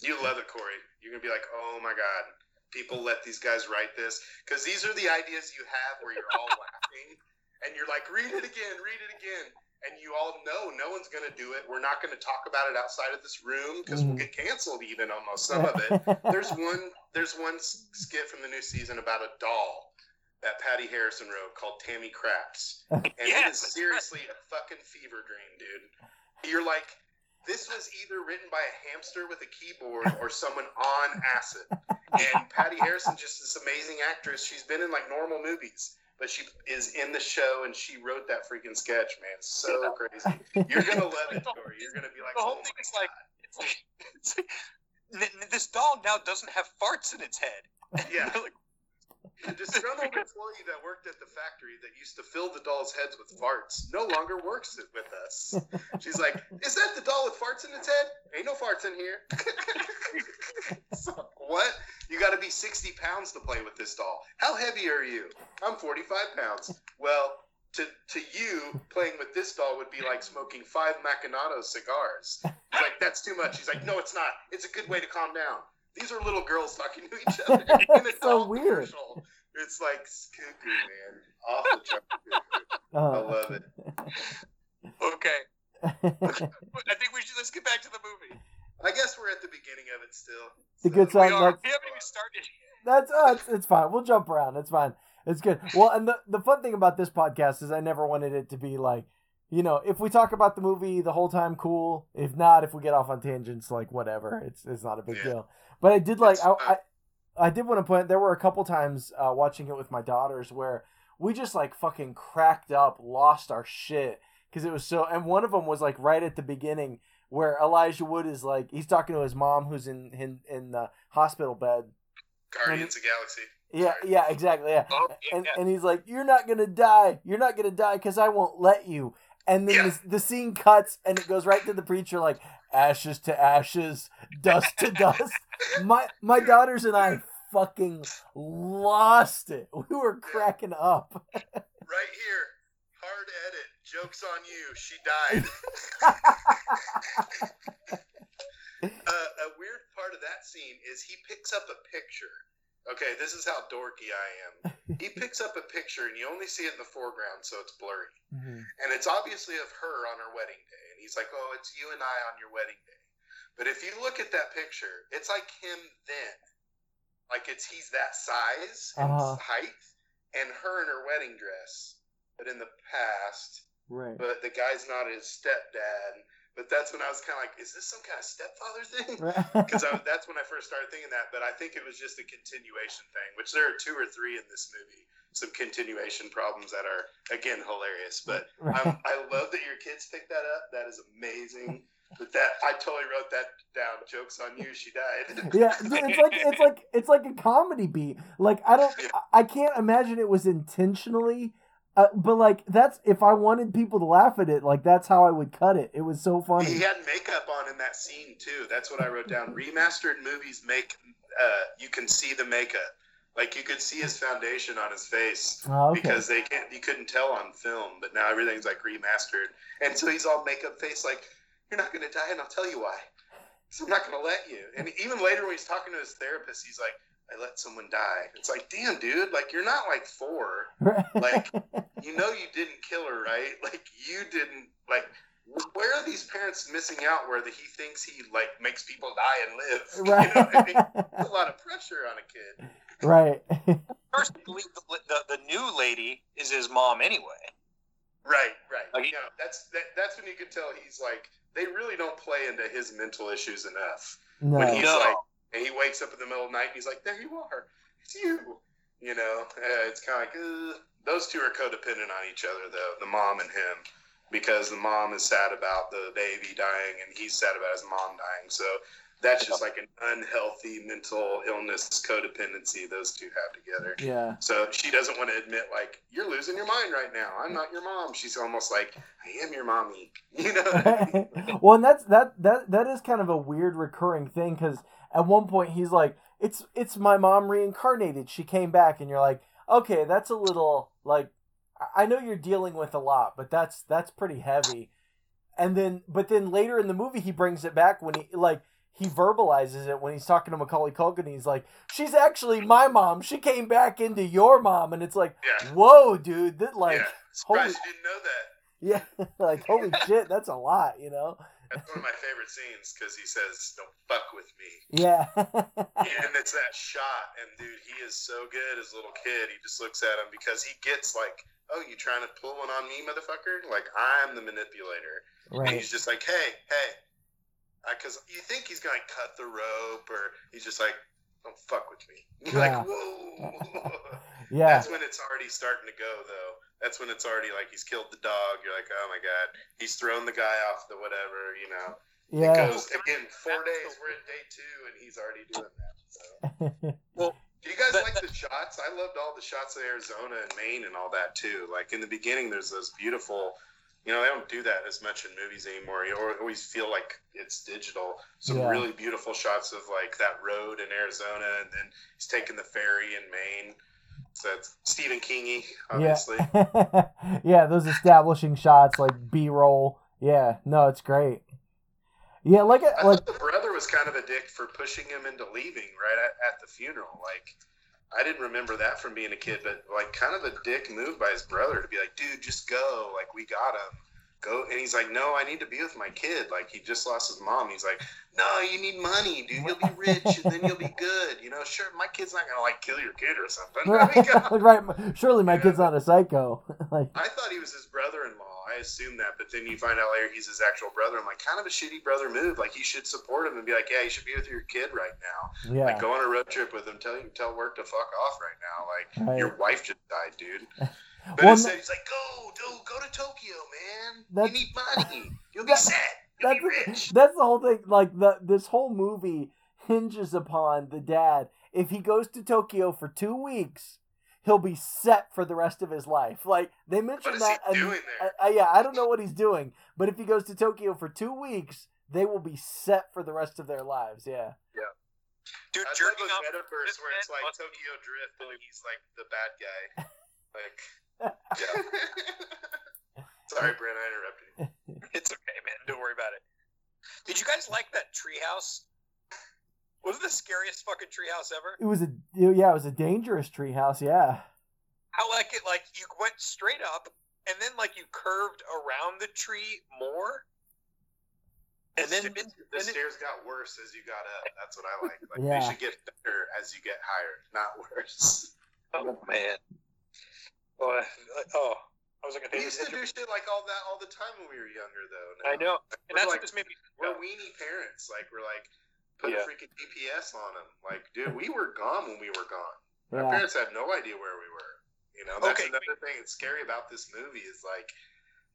Speaker 2: You love it, Corey. You're gonna be like, oh my god, people let these guys write this because these are the ideas you have where you're all laughing and you're like, read it again, read it again, and you all know no one's gonna do it. We're not gonna talk about it outside of this room because we'll
Speaker 1: Mhm.
Speaker 2: get canceled even almost some of it. There's one, there's one skit from the new season about a doll that Patti Harrison wrote called Tammy Craps, and it
Speaker 3: Yes,
Speaker 2: is
Speaker 3: that's
Speaker 2: seriously a fucking fever dream, dude. You're like, this was either written by a hamster with a keyboard or someone on acid. And Patti Harrison, just this amazing actress, she's been in like normal movies, but she is in the show and she wrote that freaking sketch, man. So crazy. You're gonna <laughs> love it, Tori. You're gonna be like,
Speaker 3: The
Speaker 2: oh
Speaker 3: whole
Speaker 2: my
Speaker 3: thing is like it's like <laughs> it's like this doll now doesn't have farts in its head.
Speaker 2: Yeah. <laughs>
Speaker 3: Like,
Speaker 2: The disgruntled employee that worked at the factory that used to fill the dolls' heads with farts no longer works it with us. She's like, "Is that the doll with farts in its head? Ain't no farts in here." <laughs> So, what? You got to be sixty pounds to play with this doll. How heavy are you? I'm forty-five pounds. Well, to to you, playing with this doll would be like smoking five Macanudo cigars. He's like, "That's too much." He's like, "No, it's not. It's a good way to calm down." These are little girls talking to each <laughs> other in a
Speaker 1: It's so weird.
Speaker 2: commercial. It's like cuckoo, man. Off the chart. I
Speaker 1: Uh,
Speaker 2: love it.
Speaker 3: okay, <laughs> I think we should let's get back to the movie.
Speaker 2: I guess we're at the beginning of it still.
Speaker 1: The good
Speaker 3: We
Speaker 1: side-
Speaker 3: are.
Speaker 1: that's-
Speaker 3: We haven't even started.
Speaker 1: That's uh, it's, it's fine. We'll jump around. It's fine. It's good. Well, and the the fun thing about this podcast is I never wanted it to be like, you know, if we talk about the movie the whole time, cool. If not, if we get off on tangents, like whatever. It's it's not a big
Speaker 2: Yeah.
Speaker 1: deal. But I did like I. I I did want to point. There were a couple times uh, watching it with my daughters where we just like fucking cracked up, lost our shit because it was so. And one of them was like right at the beginning where Elijah Wood is like he's talking to his mom who's in in in the hospital bed.
Speaker 2: Guardians of Galaxy.
Speaker 1: Yeah, yeah, exactly. Yeah.
Speaker 3: Oh, yeah,
Speaker 1: And,
Speaker 3: yeah.
Speaker 1: and he's like, "You're not gonna die. You're not gonna die because I won't let you." and then
Speaker 2: Yeah.
Speaker 1: the, the scene cuts and it goes right to the preacher like ashes to ashes, dust to dust. <laughs> My my daughters and I fucking lost it. We were cracking up. <laughs>
Speaker 2: Right here, hard edit. Jokes on you. She died. <laughs> uh, a weird part of that scene is he picks up a picture. Okay, this is how dorky I am. He picks up a picture and you only see it in the foreground, so it's blurry. And it's obviously of her on her wedding day. He's like, Oh, it's you and I on your wedding day. But if you look at that picture, it's like him then. Like it's he's that size and
Speaker 1: Uh-huh.
Speaker 2: height, and her in her wedding dress. But in the past,
Speaker 1: Right.
Speaker 2: but the guy's not his stepdad. But that's when I was kind of like, is this some kind of stepfather thing? Because <laughs> that's when I first started thinking that. But I think it was just a continuation thing, which there are two or three in this movie. Some continuation problems that are again hilarious. But I'm, I love that your kids picked that up. That is amazing. But that I totally wrote that down. Jokes on you. She died. <laughs>
Speaker 1: yeah, it's like it's like it's like a comedy beat. Like I don't, I I can't imagine it was intentionally, uh, but like that's if I wanted people to laugh at it, like that's how I would cut it. It was so funny.
Speaker 2: He had makeup on in that scene too. That's what I wrote down. <laughs> Remastered movies make uh, you can see the makeup. Like you could see his foundation on his face
Speaker 1: Oh, okay.
Speaker 2: because they can't you couldn't tell on film, but now everything's like remastered. And so he's all makeup face like, You're not gonna die and I'll tell you why. So I'm not gonna let you. And even later when he's talking to his therapist, he's like, I let someone die. It's like, damn dude, like you're not like four. like, <laughs> you know you didn't kill her, right? Like you didn't like where are these parents missing out where the, he thinks he like makes people die and live?
Speaker 1: right. <laughs>
Speaker 2: You know what I mean? That's a lot of pressure on a kid.
Speaker 1: right. <laughs>
Speaker 3: First, believe the, the, the new lady is his mom anyway.
Speaker 2: Right, right.
Speaker 3: Like-
Speaker 2: you know, that's that, that's when you can tell he's like they really don't play into his mental issues enough.
Speaker 1: No.
Speaker 2: When he's
Speaker 3: No.
Speaker 2: like, and he wakes up in the middle of the night and he's like, "There you are, it's you." You know, uh, it's kind of like uh, those two are codependent on each other, though the mom and him, because the mom is sad about the baby dying and he's sad about his mom dying. So that's just like an unhealthy mental illness codependency those two have together.
Speaker 1: Yeah.
Speaker 2: So she doesn't want to admit, like, you're losing your mind right now. I'm not your mom. She's almost like, I am your mommy. <laughs> You know? what I mean? <laughs>
Speaker 1: well, and that's that that that is kind of a weird recurring thing because at one point he's like, "It's it's my mom reincarnated. She came back," and you're like, "Okay, that's a little like I- know you're dealing with a lot, but that's that's pretty heavy." And then, but then later in the movie, he brings it back when he like he verbalizes it when he's talking to Macaulay Culkin. He's like, "She's actually my mom. She came back into your mom," and it's like,
Speaker 2: Yeah.
Speaker 1: "Whoa, dude! That like."
Speaker 2: yeah.
Speaker 1: Holy-
Speaker 2: you didn't know that.
Speaker 1: Yeah, <laughs> like holy <laughs> shit, that's a lot, you know.
Speaker 2: That's one of my favorite scenes because he says, "Don't fuck with me,"
Speaker 1: Yeah,
Speaker 2: and it's that shot. And dude, he is so good as a little kid. He just looks at him because he gets like, "Oh, you trying to pull one on me, motherfucker? Like I'm the manipulator." And
Speaker 1: right.
Speaker 2: he's just like, "Hey, hey," because you think he's gonna cut the rope, or he's just like, "Don't fuck with me." <laughs> You're
Speaker 1: Yeah.
Speaker 2: like, "Whoa." <laughs>
Speaker 1: Yeah,
Speaker 2: That's when it's already starting to go, though. That's when it's already like he's killed the dog. You're like, oh my god, he's thrown the guy off the whatever. You know, it
Speaker 1: yeah.
Speaker 2: goes again. Four days. We're at day two, and he's already doing that. So. <laughs>
Speaker 3: Well,
Speaker 2: Do you guys
Speaker 3: That-
Speaker 2: like the shots? I loved all the shots of Arizona and Maine and all that too. Like in the beginning, there's those beautiful. You know, they don't do that as much in movies anymore. You always feel like it's digital. Some
Speaker 1: Yeah.
Speaker 2: really beautiful shots of like that road in Arizona, and then he's taking the ferry in Maine. That's Stephen Kingy, obviously.
Speaker 1: Yeah. <laughs> yeah, those establishing shots like B roll. Yeah, no, it's great. Yeah, like
Speaker 2: I
Speaker 1: like
Speaker 2: the brother was kind of a dick for pushing him into leaving right at, at the funeral. Like, I didn't remember that from being a kid, but like, kind of a dick move by his brother to be like, "Dude, just go. Like, we got him. Go." And he's like, "No, I need to be with my kid. Like, he just lost his mom." He's like, "No, you need money, dude. You'll be <laughs> rich, and then you'll be good. You know, sure, my kid's not gonna like kill your kid or something." <laughs> God. <laughs>
Speaker 1: right. Surely my kid's not a psycho. like
Speaker 2: I thought he was his brother-in-law. I assumed that, but then you find out later he's his actual brother. I'm like, kind of a shitty brother move. Like, you should support him and be like, yeah, you should be with your kid right now.
Speaker 1: yeah,
Speaker 2: Like, go on a road trip with him. Tell you tell work to fuck off right now. Like,
Speaker 1: Right.
Speaker 2: your wife just died, dude. But
Speaker 1: Well,
Speaker 2: instead, he's like, go, go, go to Tokyo, man.
Speaker 1: That's-
Speaker 2: you need money. <laughs> You'll be set. You'll
Speaker 1: that's
Speaker 2: be rich. <laughs>
Speaker 1: that's the whole thing. Like the this whole movie hinges upon the dad. If he goes to Tokyo for two weeks, he'll be set for the rest of his life. Like they
Speaker 2: What
Speaker 1: mentioned
Speaker 2: is
Speaker 1: that.
Speaker 2: he
Speaker 1: and-
Speaker 2: doing there?
Speaker 1: I, I- yeah, I don't know what he's doing, but if he goes to Tokyo for two weeks, they will be set for the rest of their lives. Yeah. Yeah.
Speaker 3: Dude,
Speaker 2: I love
Speaker 3: jerking
Speaker 2: those
Speaker 3: off.
Speaker 2: metaverse where it's like Tokyo Drift and he's like the bad guy. <laughs> Like,
Speaker 3: Yeah. <laughs>
Speaker 2: sorry, Brent, I interrupted you. <laughs>
Speaker 3: It's okay, man. Don't worry about it. Did you guys like that treehouse? Was it the scariest fucking treehouse ever?
Speaker 1: It was a yeah, it was a dangerous treehouse. Yeah.
Speaker 3: I like it. Like you went straight up, and then like you curved around the tree more, and then
Speaker 2: the, the
Speaker 3: and it-
Speaker 2: stairs got worse as you got up. That's what I like. Like
Speaker 1: Yeah.
Speaker 2: they should get better as you get higher, not worse.
Speaker 3: oh man. Oh, I- oh, I was like,
Speaker 2: We used to do shit like all that all the time when we were younger, though.
Speaker 3: I know, and
Speaker 2: We're
Speaker 3: that's
Speaker 2: like-
Speaker 3: what just made me.
Speaker 2: We're weenie parents. Like we're like, put
Speaker 3: Yeah.
Speaker 2: a freaking GPS on them. Like, dude, we were gone when we were gone. Our
Speaker 1: Yeah.
Speaker 2: parents had no idea where we were. You know, that's
Speaker 3: Okay.
Speaker 2: another thing that's scary about this movie is like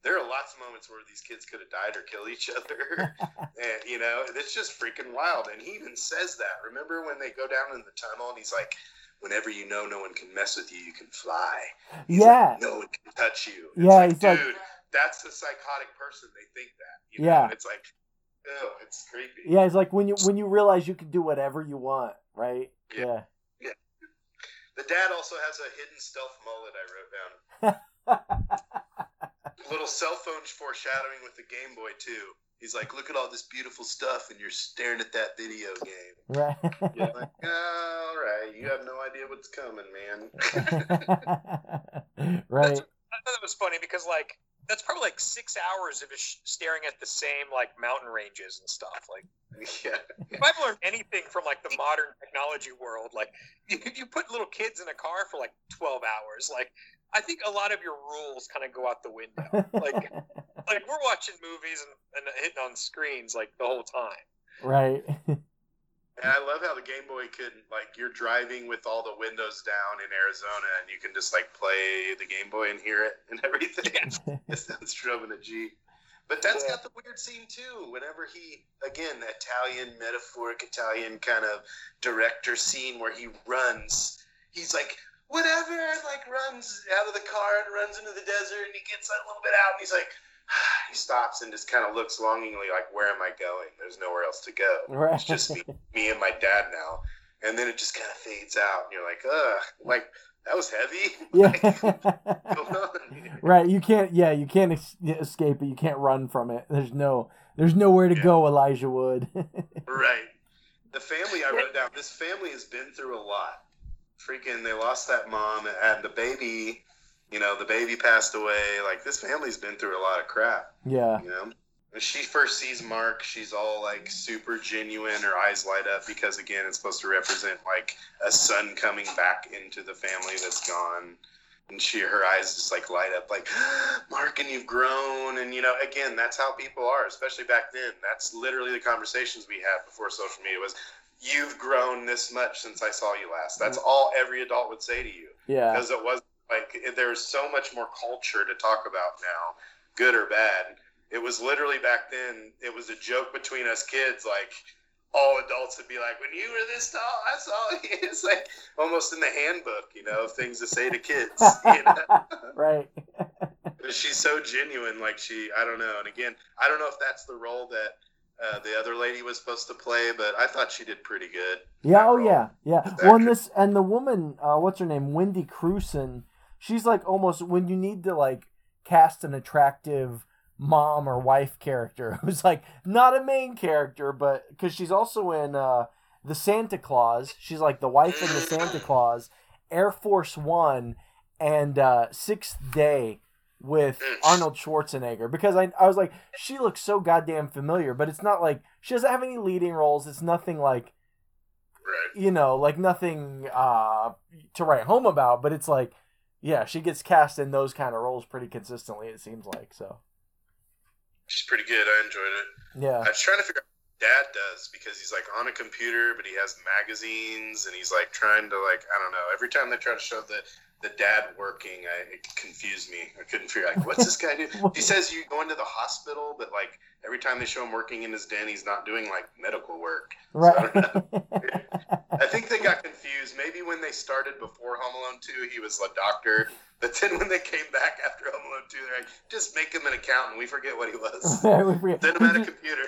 Speaker 2: there are lots of moments where these kids could have died or killed each other. <laughs> and you know, it's just freaking wild. And he even says that. Remember when they go down in the tunnel and he's like, Whenever you know no one can mess with you, you can fly. He's
Speaker 1: Yeah.
Speaker 2: like, no one can touch you. It's
Speaker 1: Yeah,
Speaker 2: like,
Speaker 1: he's like-
Speaker 2: dude, that's a psychotic person. They think that. You
Speaker 1: Yeah.
Speaker 2: Know? It's like, oh, it's creepy.
Speaker 1: Yeah, it's like when you when you realize you can do whatever you want, right?
Speaker 2: Yeah.
Speaker 1: Yeah.
Speaker 2: The dad also has a hidden stealth mullet. I wrote down. <laughs> little cell phone foreshadowing with the Game Boy too. He's like, "Look at all this beautiful stuff, and you're staring at that video game." <laughs>
Speaker 1: right.
Speaker 2: You're like, "All right, you have no idea what's coming, man." <laughs>
Speaker 1: right.
Speaker 3: I thought that was funny because like that's probably like six hours of just staring at the same like mountain ranges and stuff. Like
Speaker 2: yeah,
Speaker 3: if I've learned anything from like the modern technology world, like <laughs> you, you put little kids in a car for like twelve hours, like I think a lot of your rules kind of go out the window. Like <laughs> like we're watching movies and, and hitting on screens like the whole time.
Speaker 1: right. <laughs>
Speaker 2: and I love how the Game Boy could like you're driving with all the windows down in Arizona, and you can just like play the Game Boy and hear it and everything. It <laughs> sounds driving a Jeep. But that's
Speaker 3: Yeah.
Speaker 2: got the weird scene too. Whenever he, again, the Italian, metaphoric Italian kind of director scene where he runs, he's like, whatever, and like runs out of the car and runs into the desert and he gets a little bit out and he's like, <sighs> he stops and just kind of looks longingly like, where am I going? There's nowhere else to go.
Speaker 1: right.
Speaker 2: It's just me, <laughs> me and my dad now. And then it just kind of fades out and you're like, ugh, like, that was heavy. <laughs>
Speaker 1: Yeah.
Speaker 2: going <laughs>
Speaker 1: right. You can't. Yeah. You can't es- escape it. You can't run from it. There's no. There's nowhere to
Speaker 2: Yeah.
Speaker 1: go. Elijah Wood.
Speaker 2: Right. The family I wrote down. This family has been through a lot. Freaking, they lost that mom, and the baby. You know, the baby passed away. Like this family's been through a lot of crap.
Speaker 1: yeah.
Speaker 2: You know, when she first sees Mark, she's all like super genuine. Her eyes light up because again, it's supposed to represent like a son coming back into the family that's gone. And she, her eyes just like light up, like <gasps> Mark, and you've grown, and you know, again, that's how people are, especially back then. That's literally the conversations we had before social media was, "You've grown this much since I saw you last." That's all every adult would say to you
Speaker 1: Yeah.
Speaker 2: because it was like there's so much more culture to talk about now, good or bad. It was literally back then. It was a joke between us kids, like all adults would be like, "When you were this tall, I saw <laughs> you." It's like almost in the handbook, you know, of things to say to kids. You <laughs> know?
Speaker 1: right. <laughs>
Speaker 2: But she's so genuine, like she, I don't know. And again, I don't know if that's the role that uh, the other lady was supposed to play, but I thought she did pretty good.
Speaker 1: Yeah, oh
Speaker 2: role.
Speaker 1: yeah, yeah. Well, and this and the woman, uh, what's her name, Wendy Crewson. She's like almost when you need to like cast an attractive mom or wife character <laughs> who's like not a main character, but because she's also in uh, the Santa Claus. She's like the wife in the Santa Claus, Air Force One, and uh, Sixth Day with Arnold Schwarzenegger because I, I was like she looks so goddamn familiar but it's not like she doesn't have any leading roles it's nothing like
Speaker 2: Right.
Speaker 1: you know, like nothing uh, to write home about, but it's like, yeah, she gets cast in those kind of roles pretty consistently. It seems like so.
Speaker 2: She's pretty good. I enjoyed it.
Speaker 1: Yeah,
Speaker 2: I was trying to figure out what dad does because he's like on a computer, but he has magazines and he's like trying to like I don't know. Every time they try to show the the dad working, I, it confused me. I couldn't figure out like what's this guy do. <laughs> He says you go into the hospital, but like every time they show him working in his den, he's not doing like medical work.
Speaker 1: right. <laughs>
Speaker 2: I think they got confused. Maybe when they started before Home Alone 2, he was a doctor. But then when they came back after Home Alone 2, they're like, just make him an accountant. We forget what he was. <laughs> Send him at a computer.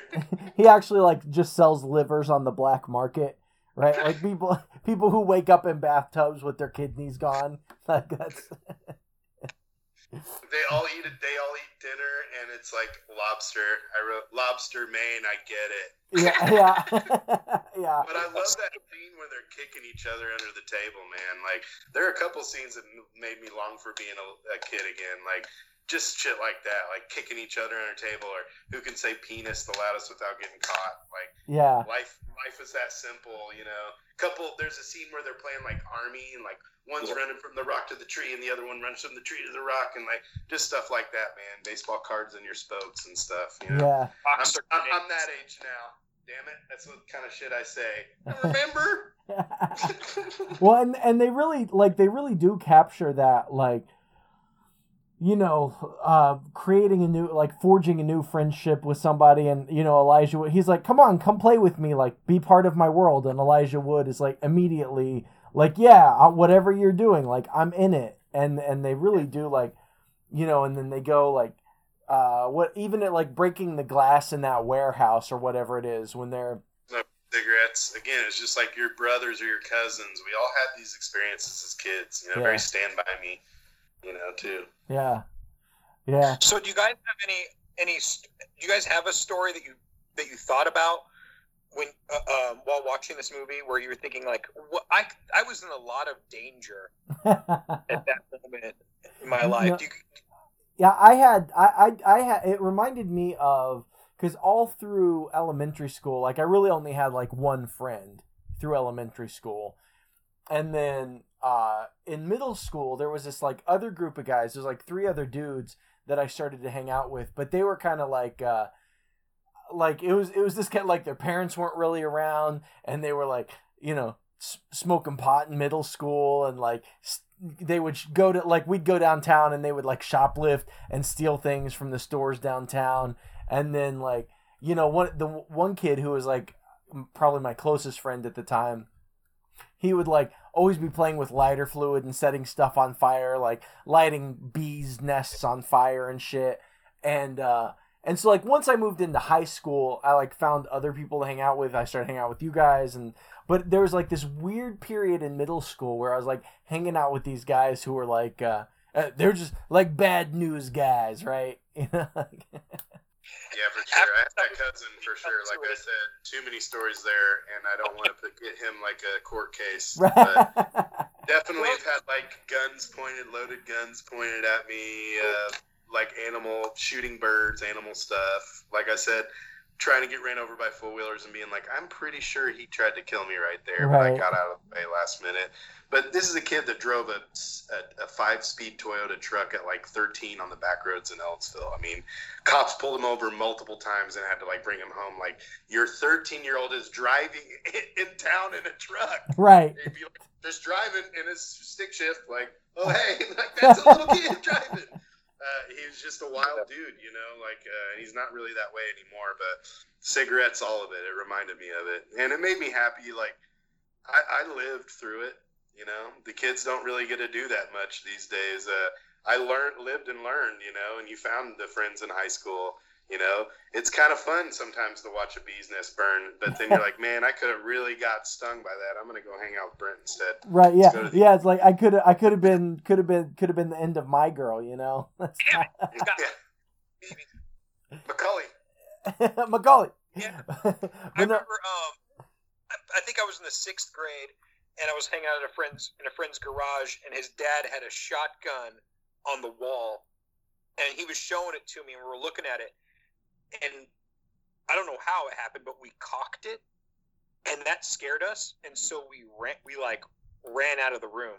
Speaker 1: he actually like just sells livers on the black market, right? Like people <laughs> people who wake up in bathtubs with their kidneys gone. <laughs> Like that's
Speaker 2: They all eat it. They all eat dinner, and it's like lobster. I wrote lobster Maine. I get it.
Speaker 1: yeah, <laughs> yeah, yeah.
Speaker 2: But I love that scene where they're kicking each other under the table, man. Like there are a couple scenes that made me long for being a, a kid again. Like just shit like that, like kicking each other under a table, or who can say penis the loudest without getting caught. Like
Speaker 1: Yeah,
Speaker 2: life, life is that simple, you know. Couple, there's a scene where they're playing like army, and like one's running from the rock to the tree, and the other one runs from the tree to the rock, and like just stuff like that, man. Baseball cards and your spokes and stuff, you know.
Speaker 1: yeah.
Speaker 2: I'm, I'm. I'm that age now. Damn it, that's what kind of shit I say. <laughs> Remember? <laughs>
Speaker 1: well, and and they really like they really do capture that like you know uh creating a new like forging a new friendship with somebody and you know Elijah Wood he's like come on come play with me like be part of my world and Elijah Wood is like immediately like yeah whatever you're doing like I'm in it and and they really do like you know and then they go like uh what even at like breaking the glass in that warehouse or whatever it is when they're
Speaker 2: Cigarettes. Again, it's just like your brothers or your cousins. We all had these experiences as kids. You know,
Speaker 1: Yeah.
Speaker 2: very stand by me. You know, too.
Speaker 1: yeah yeah
Speaker 3: So do you guys have any any? Do you guys have a story that you that you thought about when uh, um, while watching this movie where you were thinking like, what I I was in a lot of danger <laughs> at that moment in my life.
Speaker 1: No.
Speaker 3: Do you,
Speaker 1: Yeah, I had I I, I had it reminded me of because all through elementary school, like I really only had like one friend through elementary school, and then uh, in middle school there was this like other group of guys. There's like three other dudes that I started to hang out with, but they were kind of like. Uh, like it was it was this kind of like their parents weren't really around and they were like you know s- smoking pot in middle school and like they would go to like we'd go downtown and they would like shoplift and steal things from the stores downtown and then like you know one the one kid who was like probably my closest friend at the time he would like always be playing with lighter fluid and setting stuff on fire like lighting bees nests on fire and shit and uh and so like once I moved into high school, I like found other people to hang out with. I started hanging out with you guys and but there was like this weird period in middle school where I was like hanging out with these guys who were like uh, uh they're just like bad news guys, right? <laughs> You know, <laughs>
Speaker 2: Yeah, for sure. I have that cousin for sure. Like I said, too many stories there, and I don't want to put, get him like a court case. <laughs> But definitely have had like guns pointed, loaded guns pointed at me, uh, like animal shooting birds, animal stuff. Like I said, trying to get ran over by four wheelers and being like, I'm pretty sure he tried to kill me right there, but I got out of the way last minute. But this is a kid that drove a, a, a five speed Toyota truck at like 13 on the back roads in Ellisville. I mean, <laughs> cops pulled him over multiple times and had to like bring him home. Like, your 13 year old is driving <laughs> in town in a truck
Speaker 1: right.
Speaker 2: like, just driving in his stick shift, like, oh hey, <laughs> like that's a little kid driving. Uh, he was just a wild dude, you know, like, uh, and he's not really that way anymore. But cigarettes, all of it, it reminded me of it, and it made me happy. Like, I, I lived through it. You know, the kids don't really get to do that much these days. Uh, I learned, lived, and learned. You know, and you found the friends in high school. You know, it's kind of fun sometimes to watch a bee's nest burn, but then you're <laughs> like, man, I could have really got stung by that. I'm gonna go hang out with Brent instead.
Speaker 1: Right, yeah,
Speaker 2: the-
Speaker 1: yeah. It's like I could, I could have been, could have been, could have been the end of my girl, you know. <laughs> That's
Speaker 3: Damn it, <laughs>
Speaker 2: Macaulay,
Speaker 1: Macaulay.
Speaker 3: Yeah. I remember. Um, I, I think I was in the sixth grade, and I was hanging out at a friend's in a friend's garage, and his dad had a shotgun on the wall, and he was showing it to me, and we were looking at it, and I don't know how it happened, but we cocked it, and that scared us, and so we ran. We like ran out of the room.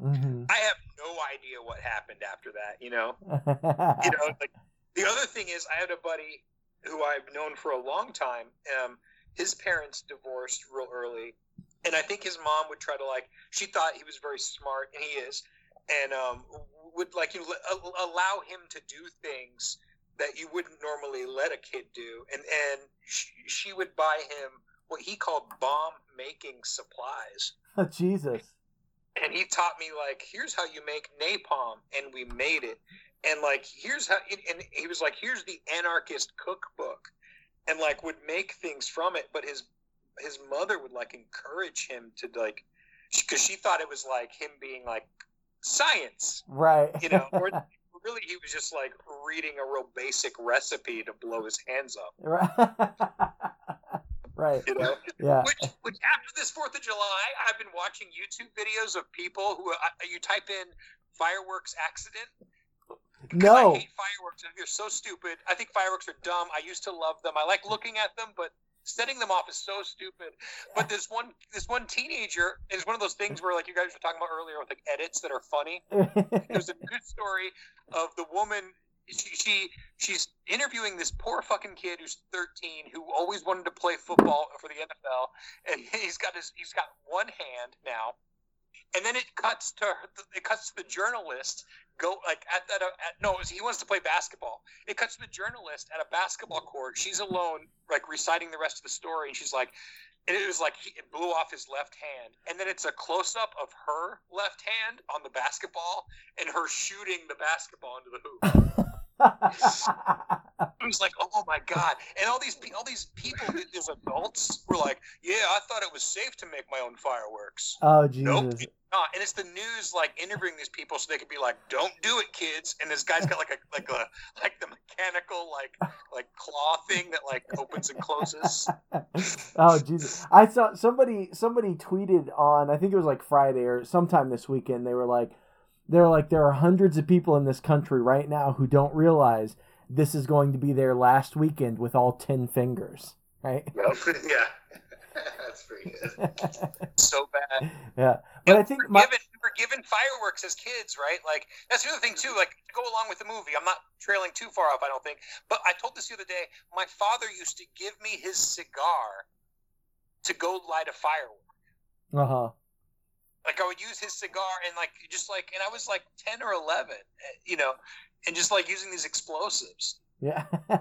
Speaker 1: Mhm.
Speaker 3: I have no idea what happened after that. You know, <laughs> you know, like the other thing is, I had a buddy who I've known for a long time. Um, his parents divorced real early, and I think his mom would try to like. She thought he was very smart, and he is, and um, would like you know, a- allow him to do things that you wouldn't normally let a kid do, and and she, she would buy him what he called bomb making supplies.
Speaker 1: Oh, <laughs> Jesus.
Speaker 3: And he taught me like, here's how you make napalm, and we made it. And like, here's how, and he was like, here's the anarchist cookbook, and like would make things from it. But his his mother would like encourage him to like, because she thought it was like him being like science,
Speaker 1: Right.
Speaker 3: you know, or <laughs> really he was just like reading a real basic recipe to blow his hands up,
Speaker 1: right. <laughs> right.
Speaker 3: you know.
Speaker 1: Yeah.
Speaker 3: Which, which after this Fourth of July, I've been watching YouTube videos of people who uh, you type in fireworks accident.
Speaker 1: No.
Speaker 3: I hate fireworks. They're so stupid. I think fireworks are dumb. I used to love them. I like looking at them, but setting them off is so stupid. But this one, this one teenager is one of those things where, like you guys were talking about earlier, with like edits that are funny. <laughs> There's a good story of the woman. She, she she's interviewing this poor fucking kid who's 13 who always wanted to play football for the NFL, and <laughs> he's got his he's got one hand now, and then it cuts to it cuts to the journalist go like at that at, no he wants to play basketball. It cuts to the journalist at a basketball court. She's alone, like reciting the rest of the story, and she's like. And it was like he, it blew off his left hand, and then it's a close up of her left hand on the basketball, and her shooting the basketball into the hoop. <laughs> It was like, oh my god! And all these all these people, these adults, were like, yeah, I thought it was safe to make my own fireworks.
Speaker 1: oh Jesus.
Speaker 3: Nope, not. And it's the news like interviewing these people so they could be like, "Don't do it, kids." And this guy's got like a like a like the mechanical like like claw thing that like opens and closes.
Speaker 1: oh Jesus! I saw somebody somebody tweeted on I think it was like Friday or sometime this weekend. They were like, they're like there are hundreds of people in this country right now who don't realize this is going to be their last weekend with all ten fingers. Right? <laughs>
Speaker 2: yeah, <laughs> that's pretty good. <laughs>
Speaker 3: So bad.
Speaker 1: yeah, but I think
Speaker 3: we were,
Speaker 1: my
Speaker 3: given, we were given fireworks as kids, right? Like that's the other thing too. Like to go along with the movie, I'm not trailing too far off, I don't think. But I told this the other day. My father used to give me his cigar to go light a firework.
Speaker 1: uh huh.
Speaker 3: Like I would use his cigar and like just like, and I was like ten or eleven, eh, you know, and just like using these explosives.
Speaker 1: Yeah. <laughs>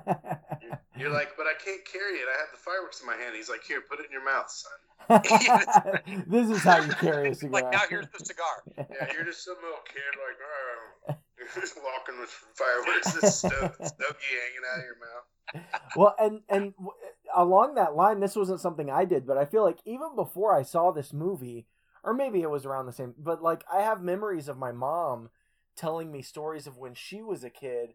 Speaker 2: You're like, but I can't carry it. I have the fireworks in my hand. He's like, here, put it in your mouth, son. <laughs> <laughs>
Speaker 1: this is how you carry a cigar.
Speaker 3: Like now, here's the cigar.
Speaker 2: Yeah, you're just some little kid, like, oh, just walking with fireworks, this sto- stogie hanging out of your mouth.
Speaker 1: well, and and along that line, this wasn't something I did, but I feel like even before I saw this movie, or maybe it was around the same, but like I have memories of my mom telling me stories of when she was a kid,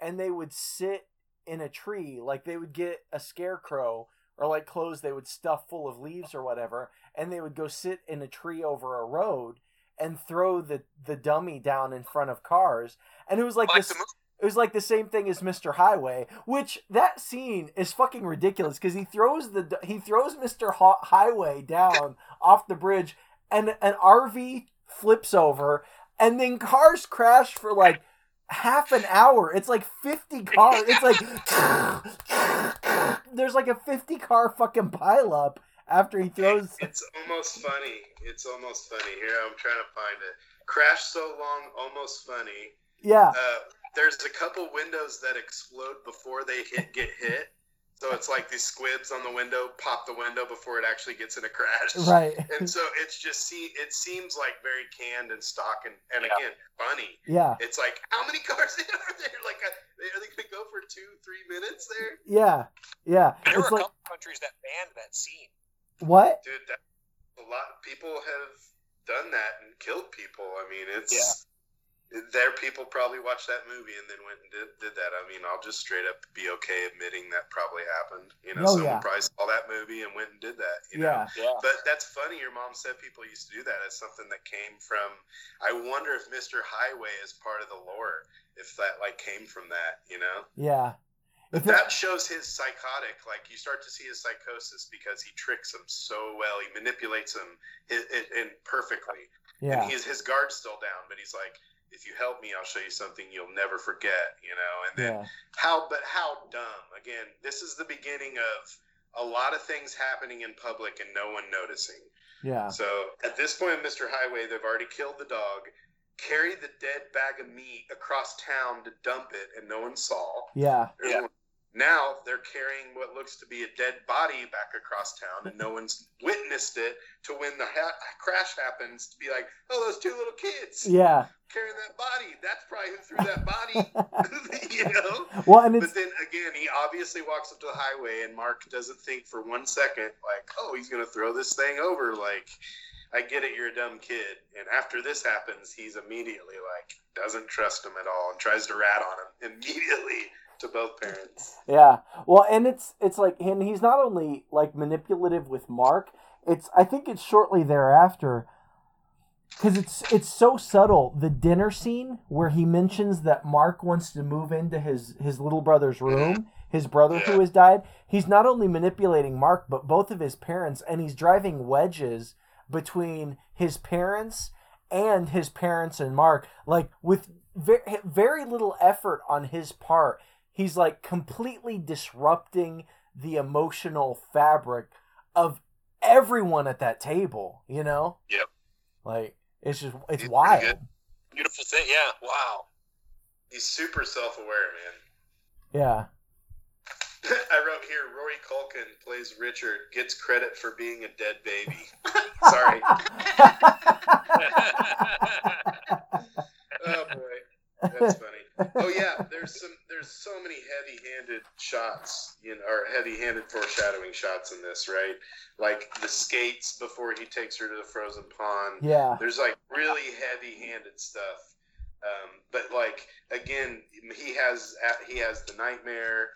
Speaker 1: and they would sit in a tree, like they would get a scarecrow or like clothes they would stuff full of leaves or whatever, and they would go sit in a tree over a road and throw the the dummy down in front of cars, and it was like
Speaker 3: Like
Speaker 1: this.
Speaker 3: the.
Speaker 1: It was like the same thing as Mr. Highway, which that scene is fucking ridiculous because he throws the he throws Mr. Highway down off the bridge, and an RV flips over, and then cars crash for like half an hour. It's like fifty cars. It's like <laughs> there's like a fifty car fucking pileup after he throws. <laughs>
Speaker 2: It's almost funny. It's almost funny. Here, I'm trying to find it. Crash so long, almost funny.
Speaker 1: Yeah,
Speaker 2: Uh, there's a couple windows that explode before they hit get hit. So it's like these squibs on the window pop the window before it actually gets in a crash.
Speaker 1: right. <laughs>
Speaker 2: And so it's just see it seems like very canned and stock and, and
Speaker 3: Yeah.
Speaker 2: again funny.
Speaker 1: Yeah,
Speaker 2: It's like how many cars <laughs> are there? Like uh, are they gonna go for two three minutes there?
Speaker 1: yeah, yeah.
Speaker 3: There
Speaker 1: It's
Speaker 3: were a
Speaker 1: like
Speaker 3: couple countries that banned that scene.
Speaker 1: what?
Speaker 2: Dude, that, a lot of people have done that and killed people. I mean, it's there. People probably watched that movie and then went and did, did that. I mean, I'll just straight up be okay admitting that probably happened. You know,
Speaker 1: Oh,
Speaker 2: someone
Speaker 1: yeah.
Speaker 2: probably saw that movie and went and did that. You know?
Speaker 1: Yeah,
Speaker 3: Yeah.
Speaker 2: But that's funny. Your mom said people used to do that. It's something that came from. I wonder if Mr. Highway is part of the lore. If that like came from that, you know.
Speaker 1: yeah.
Speaker 2: But
Speaker 1: If it-
Speaker 2: that shows his psychotic. Like you start to see his psychosis because he tricks him so well. He manipulates him i i in perfectly.
Speaker 1: yeah.
Speaker 2: And he's his guard's still down, but he's like, "If you help me, I'll show you something you'll never forget." You know. And then
Speaker 1: Yeah.
Speaker 2: how? But how dumb? Again, this is the beginning of a lot of things happening in public and no one noticing.
Speaker 1: Yeah.
Speaker 2: So at this point, Mr. Highway, they've already killed the dog, carried the dead bag of meat across town to dump it, and no one saw.
Speaker 1: Yeah.
Speaker 2: There's
Speaker 3: Yeah.
Speaker 2: Now they're carrying what looks to be a dead body back across town, and no one's witnessed it. To when the ha- crash happens, to be like, "Oh, those two little kids
Speaker 1: Yeah.
Speaker 2: carrying that body. That's probably who threw that body." <laughs> <laughs> you know.
Speaker 1: Well, and it's
Speaker 2: But then again, he obviously walks up to the highway, and Mark doesn't think for one second, like, "Oh, he's gonna throw this thing over." Like, I get it, you're a dumb kid. And after this happens, he's immediately like, doesn't trust him at all, and tries to rat on him immediately to both parents.
Speaker 1: Yeah. Well, and it's it's like and he's not only like manipulative with Mark, it's I think it's shortly thereafter cuz it's it's so subtle the dinner scene where he mentions that Mark wants to move into his his little brother's mm-hmm. room, his brother who has died. He's not only manipulating Mark but both of his parents and he's driving wedges between his parents and his parents and Mark like with very, very little effort on his part he's like completely disrupting the emotional fabric of everyone at that table you know
Speaker 3: Yep.
Speaker 1: like it's just it's
Speaker 2: He's
Speaker 1: wild.
Speaker 3: Beautiful thing. Yeah. Wow.
Speaker 2: He's super self-aware, man.
Speaker 1: yeah <laughs>
Speaker 2: I wrote here Rory Culkin plays Richard, gets credit for being a dead baby. <laughs> Sorry. <laughs> Oh boy. That's funny. Oh yeah, there's some there's so many heavy-handed shots, you know, or heavy-handed foreshadowing shots in this, right? Like the skates before he takes her to the frozen pond.
Speaker 1: yeah
Speaker 2: There's like really heavy-handed stuff. Um, but like again, he has he has the nightmare,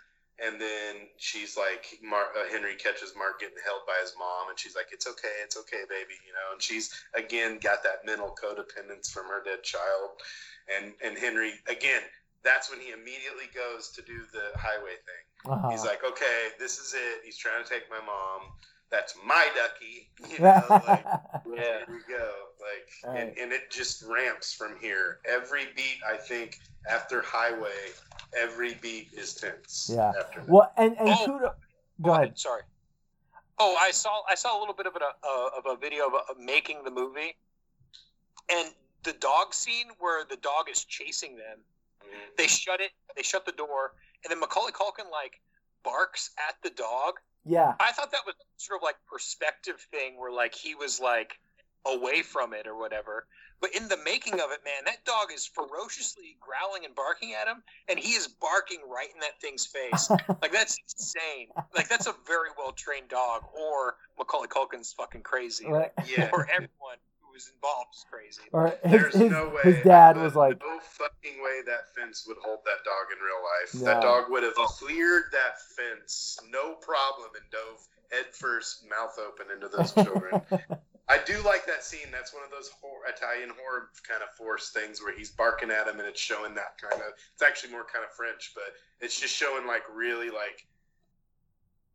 Speaker 2: and then she's like, Mar- uh, Henry catches Mark getting held by his mom, and she's like, "It's okay, it's okay, baby," you know. And she's again got that mental codependence from her dead child, and and Henry again. That's when he immediately goes to do the highway thing.
Speaker 1: uh-huh.
Speaker 2: He's like, "Okay, this is it." He's trying to take my mom. That's my ducky, <laughs> you know. Like,
Speaker 3: Yeah.
Speaker 2: here we go. Like, and,
Speaker 1: Right.
Speaker 2: and it just ramps from here. Every beat, I think, after Highway, every beat is tense.
Speaker 1: Yeah.
Speaker 2: After that.
Speaker 1: well and and
Speaker 3: Oh.
Speaker 1: kudo go ahead
Speaker 3: Sorry. Oh, I saw I saw a little bit of a uh, of a video of, of making the movie, and the dog scene where the dog is chasing them.
Speaker 2: Mhm.
Speaker 3: They shut it. They shut the door, and then Macaulay Culkin like barks at the dog.
Speaker 1: yeah
Speaker 3: I thought that was sort of like perspective thing where like he was like away from it or whatever. But in the making of it, man, that dog is ferociously growling and barking at him, and he is barking right in that thing's face. <laughs> like that's insane. Like that's a very well trained dog, or Macaulay Culkin's fucking crazy,
Speaker 1: right
Speaker 2: Yeah.
Speaker 3: or <laughs> everyone who is involved is crazy.
Speaker 1: or his,
Speaker 2: There's
Speaker 1: his,
Speaker 2: no way.
Speaker 1: his dad was like
Speaker 2: no fucking way that fence would hold that dog in real life.
Speaker 1: No.
Speaker 2: That dog would have cleared that fence, no problem, and dove head first, mouth open into those children. <laughs> I do like that scene. That's one of those hor- Italian horror kind of force things where he's barking at him, and it's showing that kind of. It's actually more kind of French, but it's just showing like really like.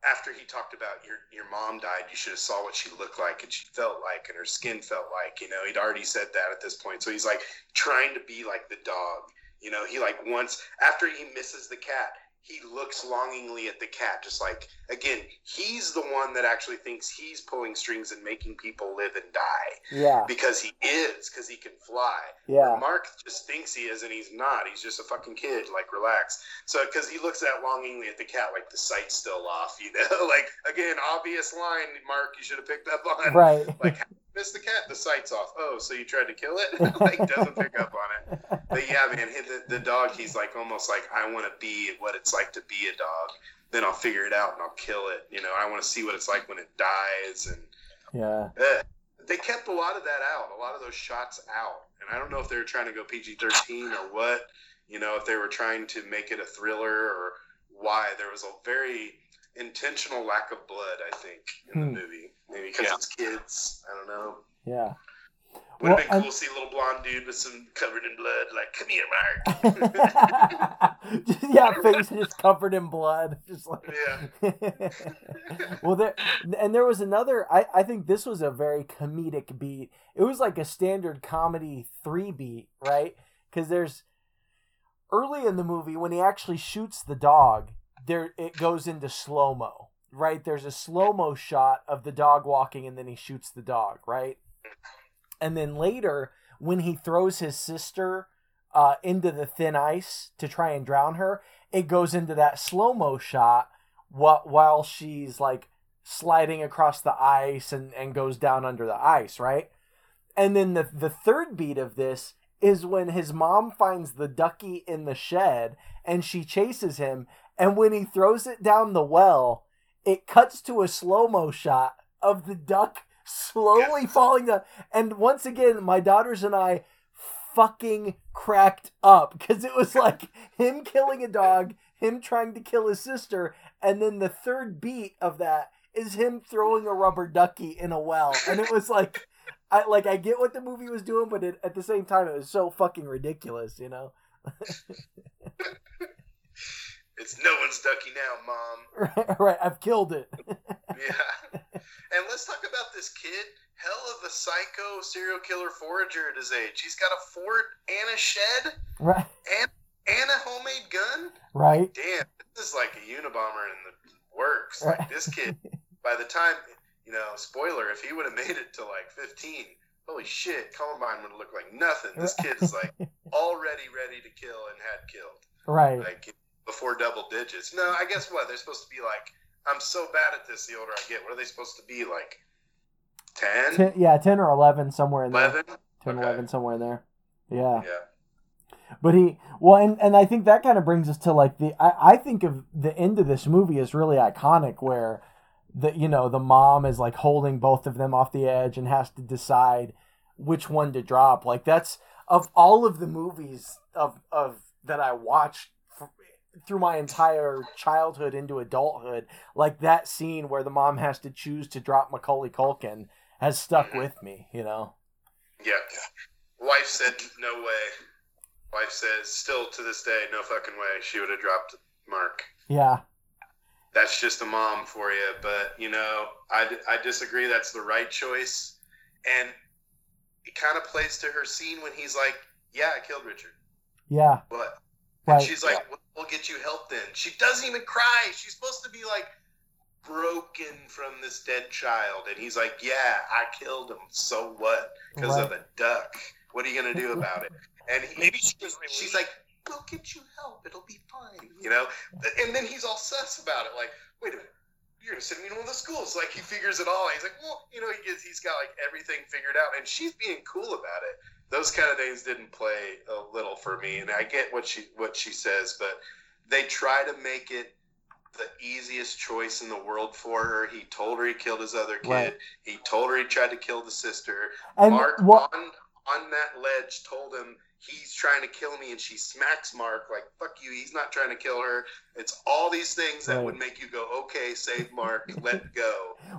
Speaker 2: After he talked about your your mom died, you should have saw what she looked like and she felt like, and her skin felt like. You know, he'd already said that at this point, so he's like trying to be like the dog. You know, he like once after he misses the cat, he looks longingly at the cat, just like again, he's the one that actually thinks he's pulling strings and making people live and die
Speaker 1: yeah
Speaker 2: because he is, because he can fly.
Speaker 1: yeah
Speaker 2: Mark just thinks he is and he's not. He's just a fucking kid. Like, relax. So, because he looks that longingly at the cat, like the sight's still off, you know? <laughs> like, again, obvious line, Mark, you should have picked up on.
Speaker 1: right
Speaker 2: Like, missed the cat, the sight's off. Oh, so you tried to kill it? <laughs> like, doesn't pick up on it. But yeah, man, the, the dog, he's like almost like, I want to be what it's like to be a dog. Then I'll figure it out and I'll kill it. You know, I want to see what it's like when it dies. And
Speaker 1: yeah
Speaker 2: uh, they kept a lot of that out, a lot of those shots out. And I don't know if they were trying to go PG 13 or what, you know, if they were trying to make it a thriller or why. There was a very intentional lack of blood, I think, in
Speaker 1: Hmm.
Speaker 2: the movie. Maybe because
Speaker 3: Yeah.
Speaker 2: it's kids. I don't know.
Speaker 1: yeah
Speaker 2: Would have
Speaker 1: Well,
Speaker 2: been
Speaker 1: and-
Speaker 2: cool to see a little blonde dude with some covered in blood, like, come here, Mark. <laughs>
Speaker 1: Yeah, face just covered in blood. <laughs> Just like
Speaker 2: yeah. <laughs>
Speaker 1: well, there and there was another. I I think this was a very comedic beat. It was like a standard comedy three beat, right? Because there's early in the movie when he actually shoots the dog. There, it goes into slow mo, right? There's a slow mo shot of the dog walking, and then he shoots the dog, right? And then later, when he throws his sister uh, into the thin ice to try and drown her, it goes into that slow mo shot while while she's like sliding across the ice and and goes down under the ice, right? And then the the third beat of this is when his mom finds the ducky in the shed and she chases him and when he throws it down the well, it cuts to a slow-mo shot of the duck slowly falling down. And once again my daughters and I fucking cracked up because it was like him killing a dog, him trying to kill his sister, and then the third beat of that is him throwing a rubber ducky in a well, and it was like, I like I get what the movie was doing, but it, at the same time it was so fucking ridiculous, you know. <laughs>
Speaker 2: It's no one's ducky now, mom.
Speaker 1: right, <laughs> right, I've killed it. <laughs>
Speaker 2: Yeah. And let's talk about this kid. Hell of a psycho serial killer forager at his age. He's got a fort and a shed
Speaker 1: right,
Speaker 2: and and a homemade gun.
Speaker 1: right,
Speaker 2: Damn, this is like a Unabomber in the works.
Speaker 1: Right.
Speaker 2: Like this kid, <laughs> by the time you know, spoiler, if he would have made it to like 15, holy shit, Columbine would have looked like nothing. This kid is like already ready to kill and had killed.
Speaker 1: right.
Speaker 2: Like before double digits. No, I guess what? They're supposed to be like, I'm so bad at this the older I get. What are they supposed to be like? 10?
Speaker 1: Ten, yeah, ten or eleven somewhere in there.
Speaker 2: 11?
Speaker 1: 10,
Speaker 2: Okay.
Speaker 1: 11 somewhere in there. Yeah.
Speaker 2: Yeah.
Speaker 1: But he well, and, and I think that kind of brings us to like the I, I think of the end of this movie is really iconic where the you know the mom is like holding both of them off the edge and has to decide which one to drop. Like that's of all of the movies of of that I watched through my entire childhood into adulthood, like that scene where the mom has to choose to drop Macaulay Culkin has stuck mm-hmm. with me. You know.
Speaker 2: Yeah. Wife said, no way. Wife says, still to this day, no fucking way. She would have dropped Mark.
Speaker 1: Yeah.
Speaker 2: That's just a mom for you. But, you know, I, I disagree. That's the right choice. And it kind of plays to her scene when he's like, yeah, I killed Richard.
Speaker 1: Yeah.
Speaker 2: What? And
Speaker 1: Right.
Speaker 2: she's like, we'll, we'll get you help then. She doesn't even cry. She's supposed to be like broken from this dead child. And he's like, yeah, I killed him. So what? Because of a duck. What are you going to do about it? And he,
Speaker 3: Maybe she was
Speaker 2: she's like, we'll get you help. It'll be fine. You know? And then he's all sus about it. Like, wait a minute. You're going to send me to one of the schools. Like, he figures it all. He's like, well, you know, he gets, he's got like everything figured out. And she's being cool about it those kind of things didn't play a little for me and i get what she what she says but they try to make it the easiest choice in the world for her. He told her he killed his other kid.
Speaker 1: Right.
Speaker 2: he told her he tried to kill the sister.
Speaker 1: And
Speaker 2: mark
Speaker 1: what
Speaker 2: on on that ledge told him he's trying to kill me and she smacks mark like fuck you he's not trying to kill her it's all these things that
Speaker 1: Right.
Speaker 2: would make you go okay save mark let go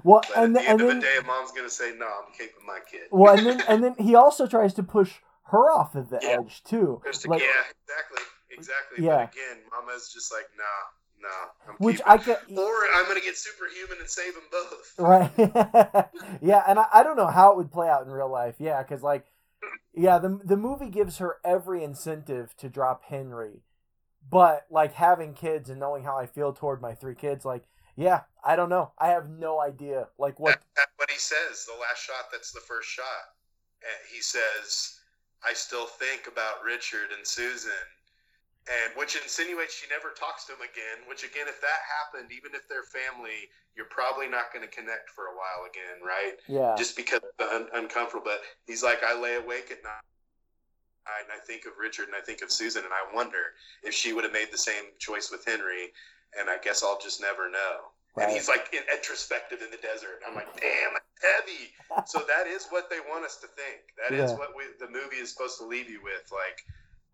Speaker 1: Well,
Speaker 2: but
Speaker 1: and
Speaker 2: at the
Speaker 1: and
Speaker 2: end
Speaker 1: then
Speaker 2: of the day mom's gonna say no i'm keeping my kid
Speaker 1: well, and then <laughs> and then he also tries to push her off of the
Speaker 3: Yeah.
Speaker 1: edge too.
Speaker 3: The
Speaker 1: Like,
Speaker 2: yeah, exactly, exactly.
Speaker 1: Yeah.
Speaker 2: But again, Mama's just like, nah, nah. I'm
Speaker 1: which
Speaker 2: keeping-
Speaker 1: I get
Speaker 2: or I'm gonna get superhuman and save them both.
Speaker 1: right. <laughs> yeah, and I, I don't know how it would play out in real life. Yeah, because like, yeah, the the movie gives her every incentive to drop Henry, but like having kids and knowing how I feel toward my three kids, like, yeah, I don't know. I have no idea. Like what?
Speaker 2: That, what he says. The last shot. That's the first shot. He says, "I still think about Richard and Susan." And which insinuates she never talks to him again. Which again, if that happened, even if they're family, you're probably not going to connect for a while again, right?
Speaker 1: Yeah,
Speaker 2: just because of the un- uncomfortable. But he's like, I lay awake at night and I think of Richard and I think of Susan, and I wonder if she would have made the same choice with Henry. And I guess I'll just never know. And he's like in, introspective in the desert. I'm like, damn, heavy. so that is what they want us to think. That is
Speaker 1: Yeah.
Speaker 2: what we, the movie is supposed to leave you with. Like,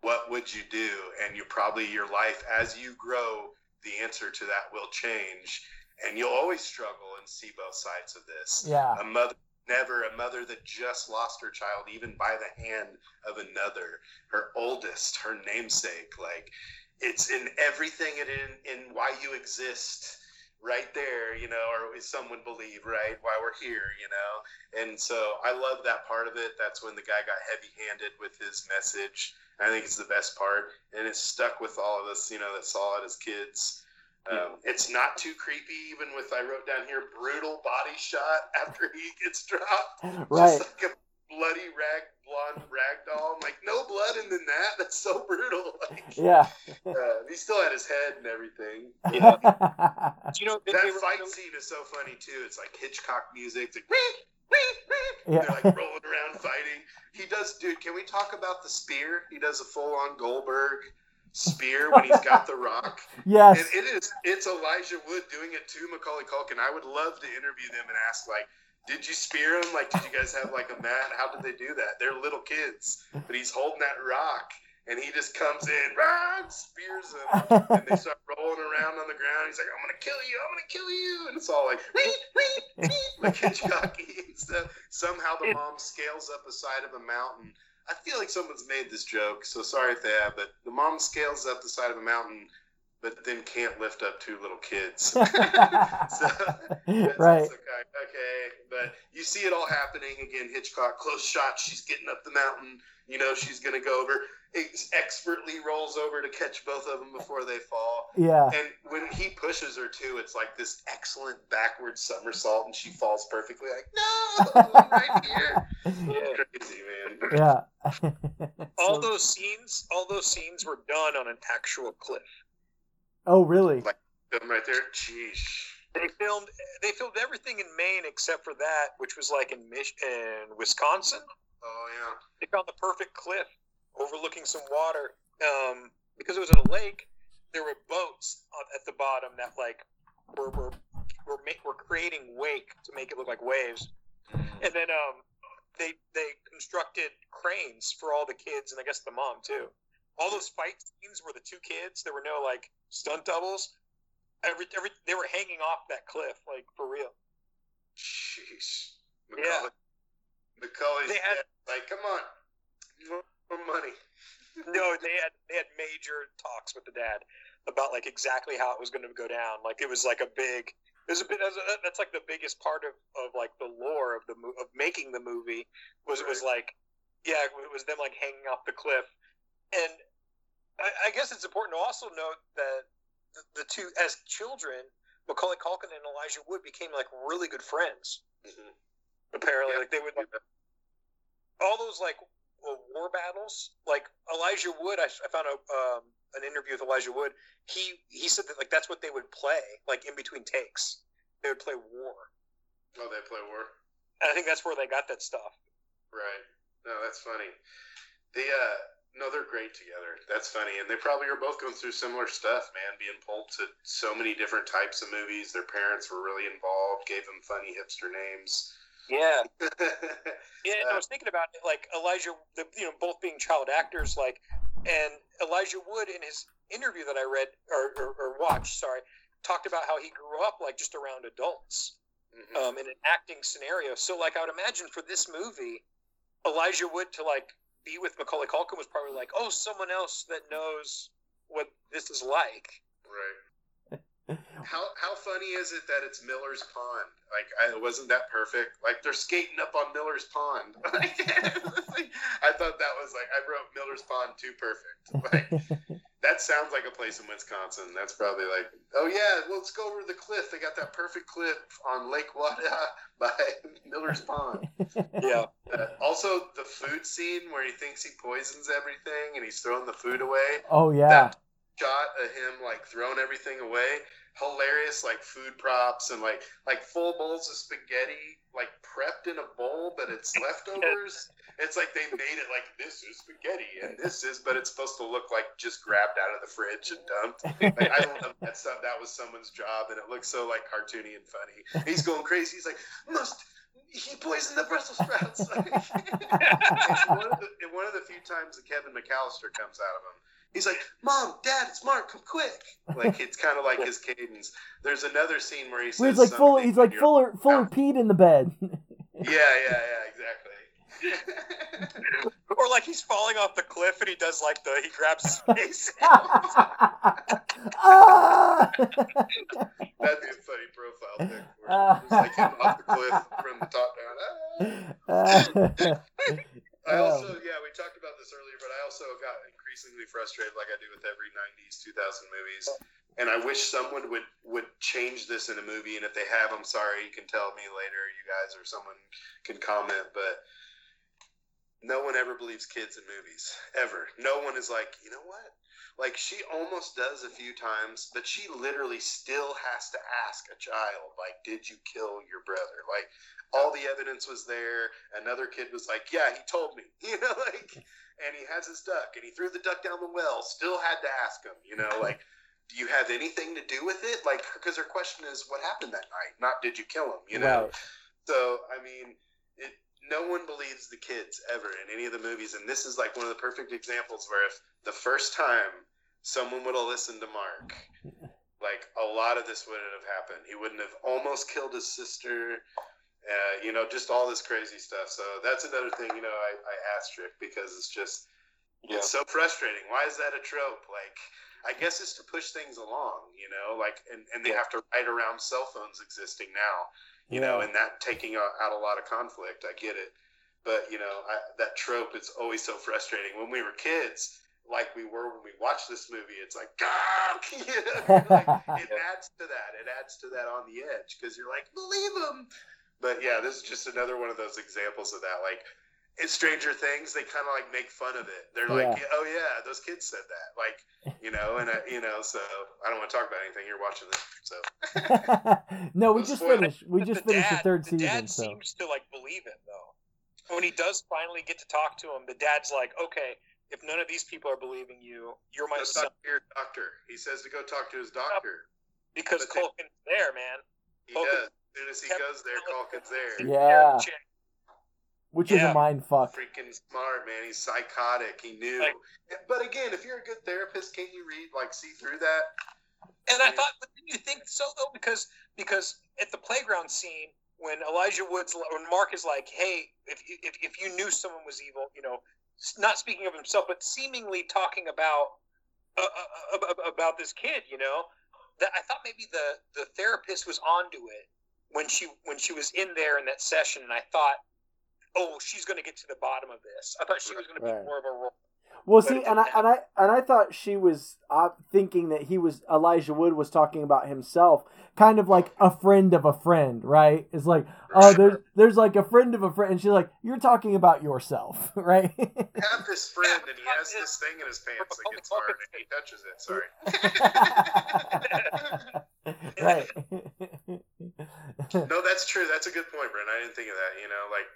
Speaker 2: what would you do? And you probably your life as you grow, the answer to that will change, and you'll always struggle and see both sides of this.
Speaker 1: Yeah,
Speaker 2: a mother never a mother that just lost her child even by the hand of another her oldest her namesake like it's in everything and in, in why you exist right there you know or as some would believe right why we're here you know? And so i love that part of it. That's when the guy got heavy handed with his message i think it's the best part and it's stuck with all of us you know that saw it as kids um, it's not too creepy, even with I wrote down here brutal body shot <laughs> after he gets dropped.
Speaker 1: right.
Speaker 2: Just like a bloody rag blonde rag doll. I'm like, no blood in than that? That's so brutal. <laughs> Like,
Speaker 1: yeah.
Speaker 2: uh, he still had his head and everything. <laughs>
Speaker 3: You know
Speaker 2: That
Speaker 3: they were-
Speaker 2: fight scene is so funny too. It's like Hitchcock music. It's like.
Speaker 1: Yeah.
Speaker 2: They're like rolling around fighting. He does, dude. Can we talk about the spear? He does a full-on Goldberg spear when he's got the rock. <laughs>
Speaker 1: yes.
Speaker 2: And it is. It's Elijah Wood doing it to Macaulay Culkin. I would love to interview them and ask, like, did you spear him? Like, did you guys have like a mat? How did they do that? They're little kids, but he's holding that rock, and he just comes in, rah, spears them, <laughs> and they start rolling around on the ground. He's like, "I'm gonna kill you! I'm gonna kill you!" And it's all like, "Wee, wee, wee," <laughs> like Hitchcocky and stuff. Somehow the mom scales up the side of a mountain. I feel like someone's made this joke, so sorry if they have. But the mom scales up the side of a mountain, but then can't lift up two little kids. <laughs> so
Speaker 1: right.
Speaker 2: kind okay, but you see it all happening again. Hitchcock, close shot. She's getting up the mountain. You know she's gonna go over. Expertly rolls over to catch both of them before they fall.
Speaker 1: Yeah.
Speaker 2: And when he pushes her too, it's like this excellent backward somersault, and she falls perfectly. Like no, right here. <laughs>
Speaker 3: Yeah.
Speaker 2: Crazy man.
Speaker 1: Yeah. <laughs>
Speaker 3: all
Speaker 1: So-
Speaker 3: those scenes, all those scenes were done on an actual cliff.
Speaker 1: oh, really?
Speaker 2: Them right there. Jeez.
Speaker 3: They filmed, they filmed everything in Maine except for that, which was like in Mich- in Wisconsin.
Speaker 2: Oh yeah.
Speaker 3: They found the perfect cliff overlooking some water. Um, because it was a lake, there were boats at the bottom that like were were were, ma- were creating wake to make it look like waves. And then um, they they constructed cranes for all the kids and I guess the mom too. All those fight scenes were the two kids. There were no like stunt doubles. Every every they were hanging off that cliff like for real.
Speaker 2: Jeez.
Speaker 3: Yeah.
Speaker 2: Macaulay.
Speaker 3: They had-
Speaker 2: like, come on, more, more money. <laughs>
Speaker 3: no, they had they had major talks with the dad about like exactly how it was going to go down. Like it was like a big. It was a bit. That's, that's like the biggest part of, of like the lore of the of making the movie was was like, yeah, it was them like hanging off the cliff, and I, I guess it's important to also note that the, the two as children, Macaulay Culkin and Elijah Wood became like really good friends.
Speaker 2: Mhm.
Speaker 3: Apparently,
Speaker 2: Yeah.
Speaker 3: like they would like all those like uh, war battles. Like Elijah Wood, I, I found a, um, an interview with Elijah Wood. He he said that like that's what they would play like in between takes. They would play war.
Speaker 2: Oh, they play war.
Speaker 3: And I think that's where they got that stuff.
Speaker 2: Right. No, that's funny. The uh no, they're great together. That's funny, and they probably are both going through similar stuff, man. Being pulled to so many different types of movies. Their parents were really involved, gave them funny hipster names.
Speaker 3: Yeah, <laughs> yeah. and I was thinking about it, like Elijah, the, you know, both being child actors, like, and Elijah Wood in his interview that I read or, or, or watched, sorry, talked about how he grew up like just around adults.
Speaker 2: Mhm.
Speaker 3: um, in an acting scenario. So, like, I would imagine for this movie, Elijah Wood to like be with Macaulay Culkin was probably like, oh, someone else that knows what this is like.
Speaker 2: Right. <laughs> How how funny is it that it's Miller's Pond? Like, I, wasn't that perfect? Like, they're skating up on Miller's Pond. <laughs> <laughs> I thought that was like I wrote Miller's Pond too perfect. Like, that sounds like a place in Wisconsin. That's probably like, oh yeah, well, let's go over to the cliff. They got that perfect cliff on Lake Wada <laughs> by <laughs> Miller's Pond. <laughs>
Speaker 3: Yeah,
Speaker 2: Uh, also, the food scene where he thinks he poisons everything and he's throwing the food away
Speaker 1: oh yeah.
Speaker 2: that shot of him like throwing everything away hilarious like food props and like like full bowls of spaghetti like prepped in a bowl but it's <laughs> leftovers it's like they made it like this is spaghetti and this is but it's supposed to look like just grabbed out of the fridge and dumped like i love that stuff that was someone's job and it looks so like cartoony and funny he's going crazy he's like must he poisoned the Brussels sprouts. <laughs> it's <laughs> one of the one of the few times that Kevin McAllister comes out of him. He's like, "Mom, Dad, it's Mark. Come quick!" Like it's kind of like his <laughs> cadence. There's another scene where he
Speaker 1: he's like full. He's like Fuller. Fuller peed in the bed. <laughs>
Speaker 2: Yeah, yeah, yeah, exactly. <laughs>
Speaker 3: or like he's falling off the cliff and he does like the he grabs his face.
Speaker 1: ah!
Speaker 2: That'd be a funny profile pic. Where it's like off the cliff from the top down. Ah. I also, yeah, we talked about this earlier, but I also got increasingly frustrated, like I do with every '90s, 2000 movies. And I wish someone would would change this in a movie. And if they have, I'm sorry. You can tell me later, you guys, or someone can comment. But no one ever believes kids in movies ever. No one is like, you know what? Like she almost does a few times, but she literally still has to ask a child, like, did you kill your brother? Like all the evidence was there. Another kid was like, yeah, he told me, <laughs> you know, like, and he has his duck and he threw the duck down the well. Still had to ask him, you know, like, <laughs> do you have anything to do with it? Like, because her question is, what happened that night? Not did you kill him? You know.
Speaker 1: Right.
Speaker 2: So I mean, it. No one believes the kids ever in any of the movies, and this is like one of the perfect examples where if the first time someone would have listened to Mark, <laughs> like a lot of this wouldn't have happened. He wouldn't have almost killed his sister. Uh, you know, just all this crazy stuff. So that's another thing, you know, I, I asterisk because it's just
Speaker 3: Yeah.
Speaker 2: it's so frustrating. Why is that a trope? Like, I guess it's to push things along, you know, like, and, and they
Speaker 3: Yeah.
Speaker 2: have to write around cell phones existing now, you know, and that taking out, out a lot of conflict. I get it. But, you know, I, that trope is always so frustrating. When we were kids, like we were when we watched this movie, it's like, God, <laughs> you know, like, <laughs> it adds to that. It adds to that on the edge because you're like, believe him. But yeah, this is just another one of those examples of that. Like, in Stranger Things, they kind of like make fun of it. They're like, "Oh yeah, those kids said that." Like, you know, and uh, you know, so I don't want to talk about anything. You're watching this, so <laughs>
Speaker 1: no, we just
Speaker 2: spoil
Speaker 1: finished. We just
Speaker 3: the
Speaker 1: finished
Speaker 3: dad,
Speaker 1: the third
Speaker 3: the
Speaker 1: season.
Speaker 3: dad
Speaker 1: So
Speaker 3: seems to like believe it though. When he does finally get to talk to him, the dad's like, "Okay, if none of these people are believing you, you're my
Speaker 2: go
Speaker 3: son."
Speaker 2: talk to your doctor. He says to go talk to his doctor.
Speaker 3: Because
Speaker 2: but they-
Speaker 3: Culkin's there, man.
Speaker 2: He
Speaker 3: Culkin-
Speaker 2: does. As soon as he
Speaker 3: Kept
Speaker 2: goes there, Culkin's there.
Speaker 1: Yeah.
Speaker 3: Chick.
Speaker 1: which is a mind fuck.
Speaker 2: Freaking smart, man. He's psychotic. He knew.
Speaker 3: Like-
Speaker 2: but again, if you're a good therapist, can't you read like see through that?
Speaker 3: And I thought, but didn't you think so though? Because because at the playground scene, when Elijah Woods, when Mark is like, "Hey, if you- if if you knew someone was evil, you know, not speaking of himself, but seemingly talking about uh, uh, uh, about this kid, you know, that I thought maybe the the therapist was onto it when she when she was in there in that session, and I thought, oh, she's going to get to the bottom of this. I thought she was going to be
Speaker 1: Right.
Speaker 3: more of a role.
Speaker 1: Well,
Speaker 3: But
Speaker 1: see, and I
Speaker 3: didn't
Speaker 1: and I and I thought she was uh, thinking that he was Elijah Wood was talking about himself, kind of like a friend of a friend, right? It's like, oh, there's there's like a friend of a friend, and she's like, you're talking about yourself, <laughs> right?
Speaker 2: Have this <laughs> friend, and he has this thing in his <laughs> pants that gets hard, and he touches it. Sorry.
Speaker 1: right.
Speaker 2: No, that's true. That's a good point, Brent. I didn't think of that. You know, like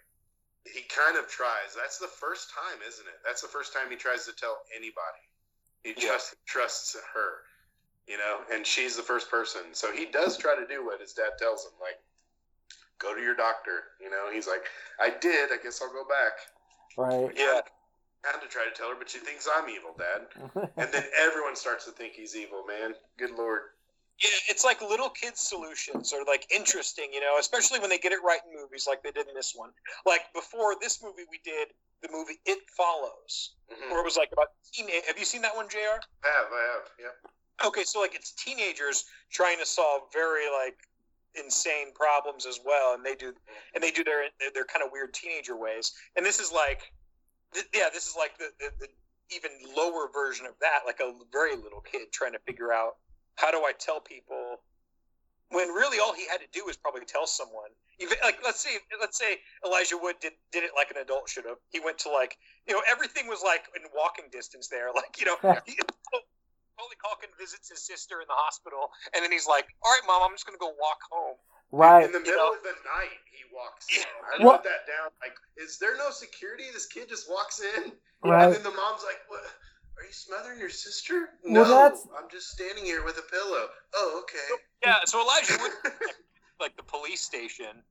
Speaker 2: he kind of tries. That's the first time, isn't it? That's the first time he tries to tell anybody. He
Speaker 3: Yeah.
Speaker 2: trusts her, you know, and she's the first person. So he does try to do what his dad tells him, like go to your doctor. You know, he's like, I did. I guess I'll go back.
Speaker 1: right.
Speaker 3: Yeah.
Speaker 2: I had to try to tell her, but she thinks I'm evil, Dad. <laughs> And then everyone starts to think he's evil, man. Good lord.
Speaker 3: Yeah, it's like little kids' solutions are like interesting, you know, especially when they get it right in movies like they did in this one. Like before this movie, we did the movie It Follows,
Speaker 2: Mhm.
Speaker 3: where it was like about teen. Have you seen that one, Jr?
Speaker 2: I have, I have. Yeah.
Speaker 3: Okay, so like it's teenagers trying to solve very like insane problems as well, and they do and they do their their kind of weird teenager ways. And this is like, th- yeah, this is like the, the the even lower version of that, like a very little kid trying to figure out how do I tell people when really all he had to do was probably tell someone. Even like let's say let's say Elijah Wood did did it like an adult should have. He went to like you know everything was like in walking distance there. <laughs> Like you know he, Macaulay Culkin visits his sister in the hospital, and then he's like, "All right, mom, I'm just gonna go walk home."
Speaker 1: right.
Speaker 2: In the
Speaker 3: You
Speaker 2: middle
Speaker 3: know?
Speaker 2: of the night, he walks in.
Speaker 3: Yeah.
Speaker 2: I
Speaker 1: Well-
Speaker 2: wrote that down. Like, is there no security? This kid just walks in.
Speaker 1: Right.
Speaker 2: And then the mom's like, "What? Are you smothering your sister?"
Speaker 1: Well,
Speaker 2: no,
Speaker 1: that's-
Speaker 2: I'm just standing here with a pillow. Oh, okay.
Speaker 3: Yeah, so Elijah Wood, <laughs> like the police station.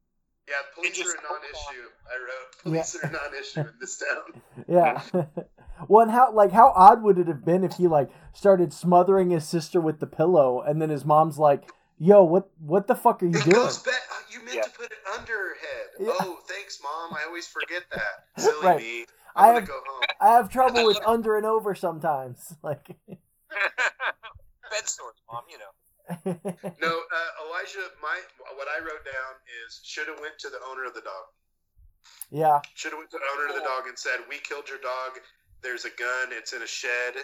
Speaker 2: Yeah, police
Speaker 3: just
Speaker 2: are a non-issue. I wrote police are a non-issue in this town. <laughs>
Speaker 1: Yeah. <laughs> well, and how like how odd would it have been if he like started smothering his sister with the pillow, and then his mom's like, "Yo, what what the fuck are you
Speaker 2: It
Speaker 1: doing?"
Speaker 2: goes back. uh, You meant
Speaker 3: Yeah.
Speaker 2: to put it under her head.
Speaker 1: Yeah.
Speaker 2: Oh, thanks, mom. I always forget that. Silly
Speaker 1: Right.
Speaker 2: me.
Speaker 1: I have- I have trouble <laughs> with under and over sometimes. <laughs> Like, <laughs>
Speaker 3: Bed sores, mom. You know.
Speaker 2: No, uh, Elijah. My what I wrote down is should have went to the owner of the dog.
Speaker 1: yeah,
Speaker 2: Should have went to the owner of the dog and said, "We killed your dog. There's a gun. It's in a shed.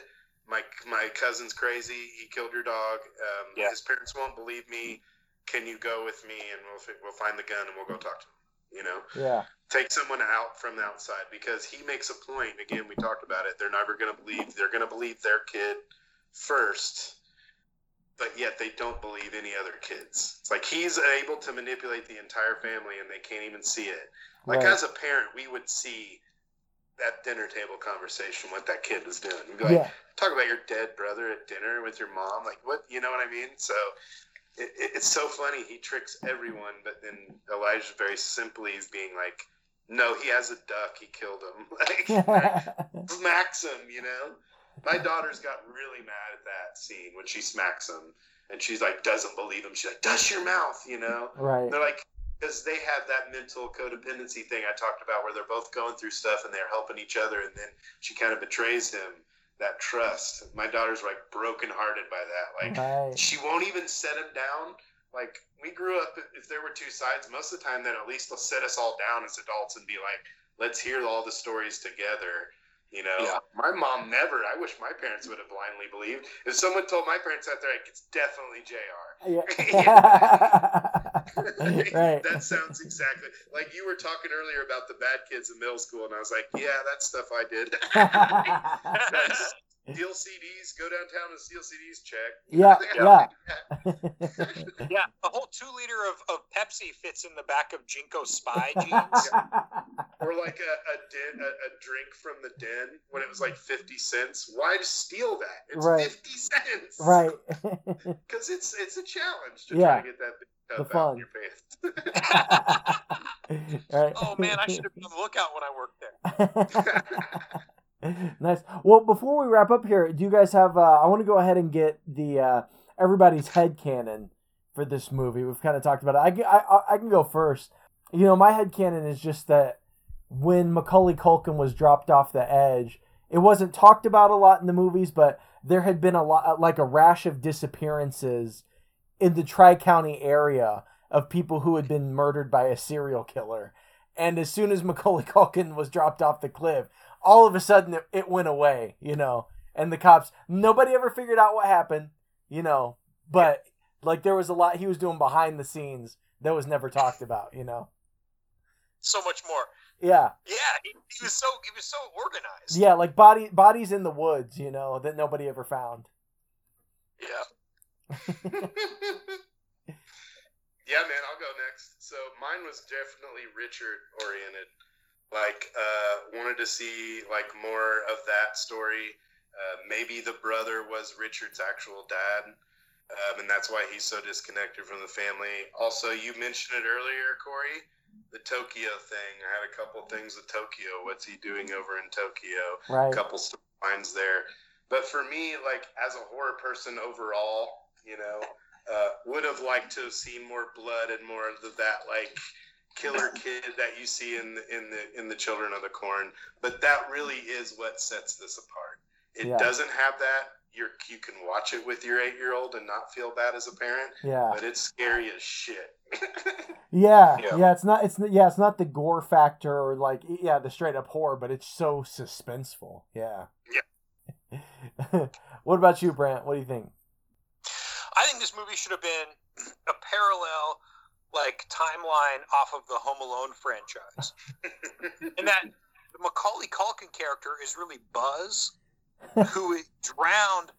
Speaker 2: My my cousin's crazy. He killed your dog. Um,
Speaker 3: Yeah.
Speaker 2: His parents won't believe me. Can you go with me and we'll we'll find the gun and we'll go talk to him." You know,
Speaker 1: Yeah.
Speaker 2: take someone out from the outside because he makes a point. Again, we talked about it. They're never going to believe. They're going to believe their kid first, but yet they don't believe any other kids. It's like he's able to manipulate the entire family, and they can't even see it. Like
Speaker 1: Right.
Speaker 2: as a parent, we would see that dinner table conversation what that kid was doing. We'd be like,
Speaker 1: Yeah.
Speaker 2: talk about your dead brother at dinner with your mom. Like what? You know what I mean? So. It, it- it's so funny. He tricks everyone, but then Elijah very simply is being like, "No, he has a duck. He killed him. <laughs> Like, <laughs> smacks him, you know. My daughter's got really mad at that scene when she smacks him, and she's like, doesn't believe him. She's like, "Dust your mouth," you know.
Speaker 1: right.
Speaker 2: And they're like, because they have that mental codependency thing I talked about, where they're both going through stuff and they're helping each other, and then she kind of betrays him. That trust. My daughter's like brokenhearted by that. Like
Speaker 1: Right.
Speaker 2: she won't even set him down. Like we grew up, if there were two sides, most of the time, then at least they'll set us all down as adults and be like, let's hear all the stories together. You know,
Speaker 3: Yeah.
Speaker 2: my mom never. I wish my parents would have blindly believed. If someone told my parents out there, like, it's definitely Jr.
Speaker 1: Yeah. <laughs> <laughs> <laughs> right. <laughs>
Speaker 2: that sounds exactly like you were talking earlier about the bad kids in middle school, and I was like, yeah, that's stuff I did. <laughs> That's- steal CDs, go downtown and steal CDs. Check.
Speaker 1: yeah. Yeah.
Speaker 3: Yeah, a whole two liter of, of Pepsi fits in the back of JNCO Spy jeans.
Speaker 2: Or like a, a den, a, a drink from the den when it was like fifty cents. Why steal that? It's
Speaker 1: Right.
Speaker 2: fifty cents.
Speaker 1: right.
Speaker 2: Because it's it's a challenge to
Speaker 1: Yeah.
Speaker 2: try to get that big
Speaker 1: The
Speaker 2: cup out
Speaker 1: fun.
Speaker 2: your pants. <laughs>
Speaker 1: right.
Speaker 3: Oh man, I should have been on the lookout when I worked there. <laughs>
Speaker 1: nice. Well, before we wrap up here, do you guys have? Uh, I want to go ahead and get the uh, everybody's head canon for this movie. We've kind of talked about it. I, can- I, I- I can go first. You know, my head canon is just that when Macaulay Culkin was dropped off the edge, it wasn't talked about a lot in the movies, but there had been a lot, like a rash of disappearances in the Tri County area of people who had been murdered by a serial killer. And as soon as <laughs> Macaulay Culkin was dropped off the cliff, all of a sudden it, it went away, you know. And the cops, nobody ever figured out what happened, you know. But like there was a lot he was doing behind the scenes that was never talked about, you know.
Speaker 3: So much more.
Speaker 1: Yeah,
Speaker 3: Yeah, he, he was so he was so organized.
Speaker 1: yeah, like body bodies in the woods, you know, that nobody ever found.
Speaker 3: Yeah.
Speaker 2: Yeah, man, I'll go next. So mine was definitely Richard oriented. Like, uh, wanted to see like more of that story. Uh, maybe the brother was Richard's actual dad, um, and that's why he's so disconnected from the family. Also, you mentioned it earlier, Corey, the Tokyo thing. I had a couple things with Tokyo. What's he doing over in Tokyo?
Speaker 1: Right.
Speaker 2: a couple storylines there. But for me, like as a horror person overall, you know, uh, would have liked to have seen more blood and more of the, that like killer <laughs> kid that you see in the, in the in the Children of the Corn. But that really is what sets this apart. It
Speaker 1: Yeah.
Speaker 2: doesn't have that. You're, you can watch it with your eight year old and not feel bad as a parent,
Speaker 1: Yeah.
Speaker 2: but it's scary as shit. <laughs>
Speaker 1: Yeah,
Speaker 3: Yeah.
Speaker 1: yeah, it's not it's yeah, it's not the gore factor or like yeah, the straight up horror, but it's so suspenseful. Yeah. Yeah. <laughs> what about you, Brant? What do you think?
Speaker 3: I think this movie should have been a parallel like timeline off of the Home Alone franchise. <laughs> and that the Macaulay Culkin character is really Buzz, who drowned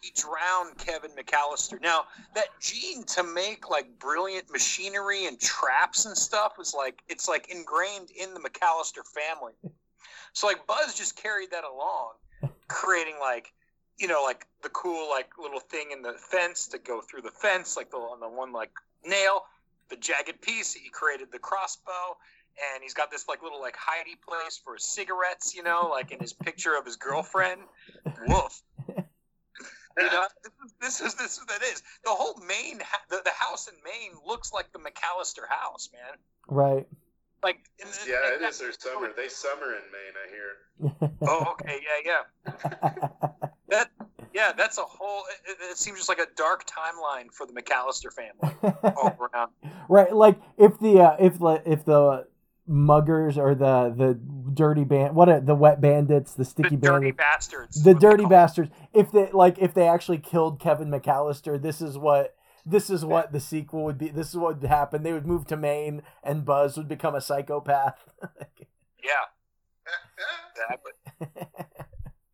Speaker 3: he drowned Kevin McAllister. Now, that gene to make like brilliant machinery and traps and stuff was like it's like ingrained in the McAllister family. So like Buzz just carried that along, creating like you know like the cool like little thing in the fence to go through the fence, like the on the one like nail, the jagged piece. That he created the crossbow, and he's got this like little like hidey place for his cigarettes, you know, like in his picture of his girlfriend. Woof. You know, this is this is that is. The whole Maine, the, the house in Maine looks like the McAllister house, man.
Speaker 1: Right.
Speaker 3: Like, in the,
Speaker 2: yeah,
Speaker 3: in
Speaker 2: it is their summer. They summer in Maine, I hear.
Speaker 3: Oh, okay, yeah, yeah. <laughs> That, yeah, that's a whole. It, it seems just like a dark timeline for the McAllister family <laughs> all around.
Speaker 1: right, like if the uh, if the if the muggers or the the dirty band what are the wet bandits, the
Speaker 3: The
Speaker 1: sticky
Speaker 3: dirty
Speaker 1: bandits,
Speaker 3: bastards.
Speaker 1: the dirty bastards, if they like if they actually killed Kevin McAllister, this is what this is what the sequel would be. This is what would happen. They would move to Maine, and Buzz would become a psychopath. <laughs>
Speaker 3: Yeah, <laughs> exactly.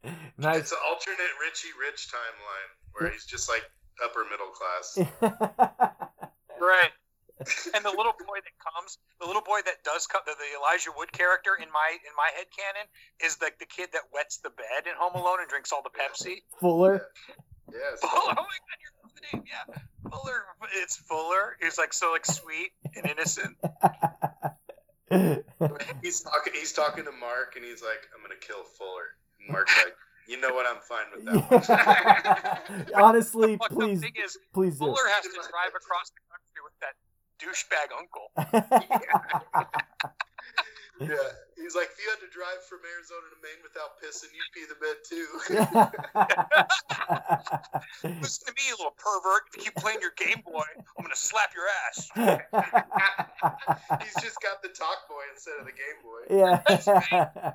Speaker 3: <laughs>
Speaker 1: nice.
Speaker 2: It's an alternate Richie Rich timeline where he's just like upper middle class. <laughs>
Speaker 3: Right. <laughs> And the little boy that comes, the little boy that does come, the, the Elijah Wood character in my in my head canon is like the kid that wets the bed in Home Alone and drinks all the Pepsi.
Speaker 1: Fuller.
Speaker 2: Yes.
Speaker 3: Fuller, oh my god, you remember the name? Yeah, Fuller. It's Fuller. He's like so like sweet and innocent.
Speaker 2: He's talking. He's talking to Mark, and he's like, "I'm gonna kill Fuller." And Mark's like, "You know what? I'm fine with that." <laughs>
Speaker 1: Honestly,
Speaker 3: Fucked up
Speaker 1: please,
Speaker 3: thing is,
Speaker 1: please do.
Speaker 3: Fuller has to drive across the country with that douchebag uncle. <laughs>
Speaker 2: yeah. He's like, "If you had to drive from Arizona to Maine without pissing, you'd pee the bed too." <laughs>
Speaker 3: Listen to me, you little pervert. If you keep playing your Game Boy, I'm gonna slap your ass.
Speaker 2: he's just got the talk boy instead of the Game Boy.
Speaker 1: yeah.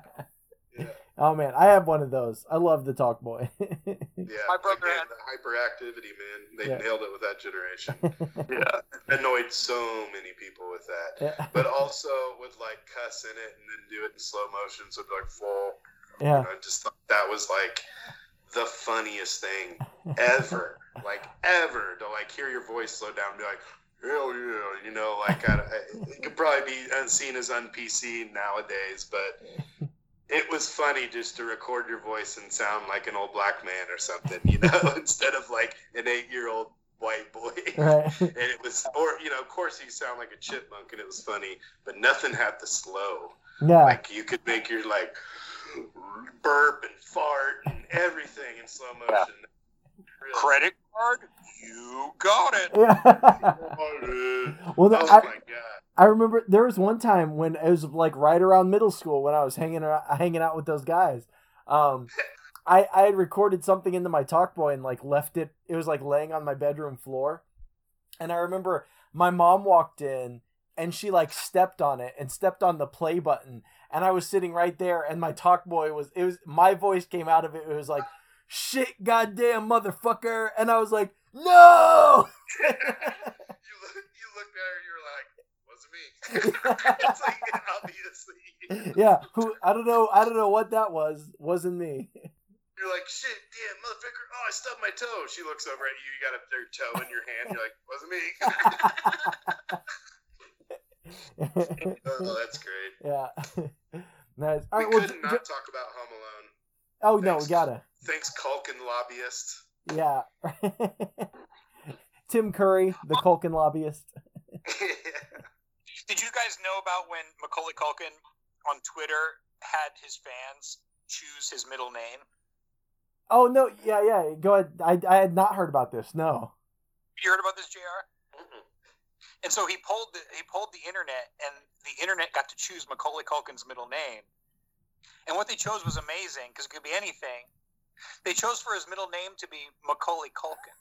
Speaker 2: Yeah.
Speaker 1: Oh man, I have one of those. I love the Talk Boy. <laughs>
Speaker 2: Yeah,
Speaker 3: My brother
Speaker 2: again,
Speaker 3: had-
Speaker 2: the hyperactivity, man. They
Speaker 1: Yeah.
Speaker 2: nailed it with that generation. <laughs>
Speaker 3: Yeah.
Speaker 2: Annoyed so many people with that.
Speaker 1: yeah.
Speaker 2: But also would like cuss in it and then do it in slow motion, so it'd be like full.
Speaker 1: Yeah.
Speaker 2: I just thought that was like the funniest thing ever, <laughs> like ever. To like hear your voice slow down, and be like, hell yeah, you know, like I, I, it could probably be unseen as un PC nowadays, but it was funny just to record your voice and sound like an old black man or something, you <laughs> know, <laughs> instead of like an eight year old white boy. <laughs>
Speaker 1: Right.
Speaker 2: And it was, or you know, of course you sound like a chipmunk, and it was funny, but nothing had the slow.
Speaker 1: Yeah.
Speaker 2: Like you could make your like burp and fart and everything in slow motion. Really.
Speaker 3: Credit card? You got it.
Speaker 1: Yeah. well,
Speaker 2: oh
Speaker 1: I,
Speaker 2: my god.
Speaker 1: I remember there was one time when it was like right around middle school when I was hanging around, hanging out with those guys. Um, I I had recorded something into my Talkboy and like left it. It was like laying on my bedroom floor, and I remember my mom walked in and she like stepped on it and stepped on the play button, and I was sitting right there, and my Talkboy was it was my voice came out of it. It was like shit, goddamn motherfucker, and I was like no. <laughs>
Speaker 2: you look, you were like, "Wasn't me." it's like
Speaker 1: yeah, who I don't know. I don't know what that was. Wasn't me.
Speaker 2: You're like, "Shit, damn, motherfucker! Oh, I stubbed my toe." She looks over at you. You got a their toe in your hand. You're like, "Wasn't me." <laughs> oh, that's great.
Speaker 1: yeah, <laughs> nice. All
Speaker 2: We
Speaker 1: right, well,
Speaker 2: could
Speaker 1: j-
Speaker 2: not
Speaker 1: j-
Speaker 2: talk about Home Alone.
Speaker 1: oh no, we gotta.
Speaker 2: Thanks, Culkin lobbyist.
Speaker 1: Yeah. <laughs> Tim Curry, the Culkin lobbyist.
Speaker 3: Did you guys know about when Macaulay Culkin on Twitter had his fans choose his middle name?
Speaker 1: Oh no, yeah, yeah. Go ahead. I I had not heard about this. No.
Speaker 3: You heard about this, Jr.
Speaker 2: Mm-mm.
Speaker 3: And so he pulled the he pulled the internet, and the internet got to choose Macaulay Culkin's middle name. And what they chose was amazing because it could be anything. They chose for his middle name to be Macaulay Culkin.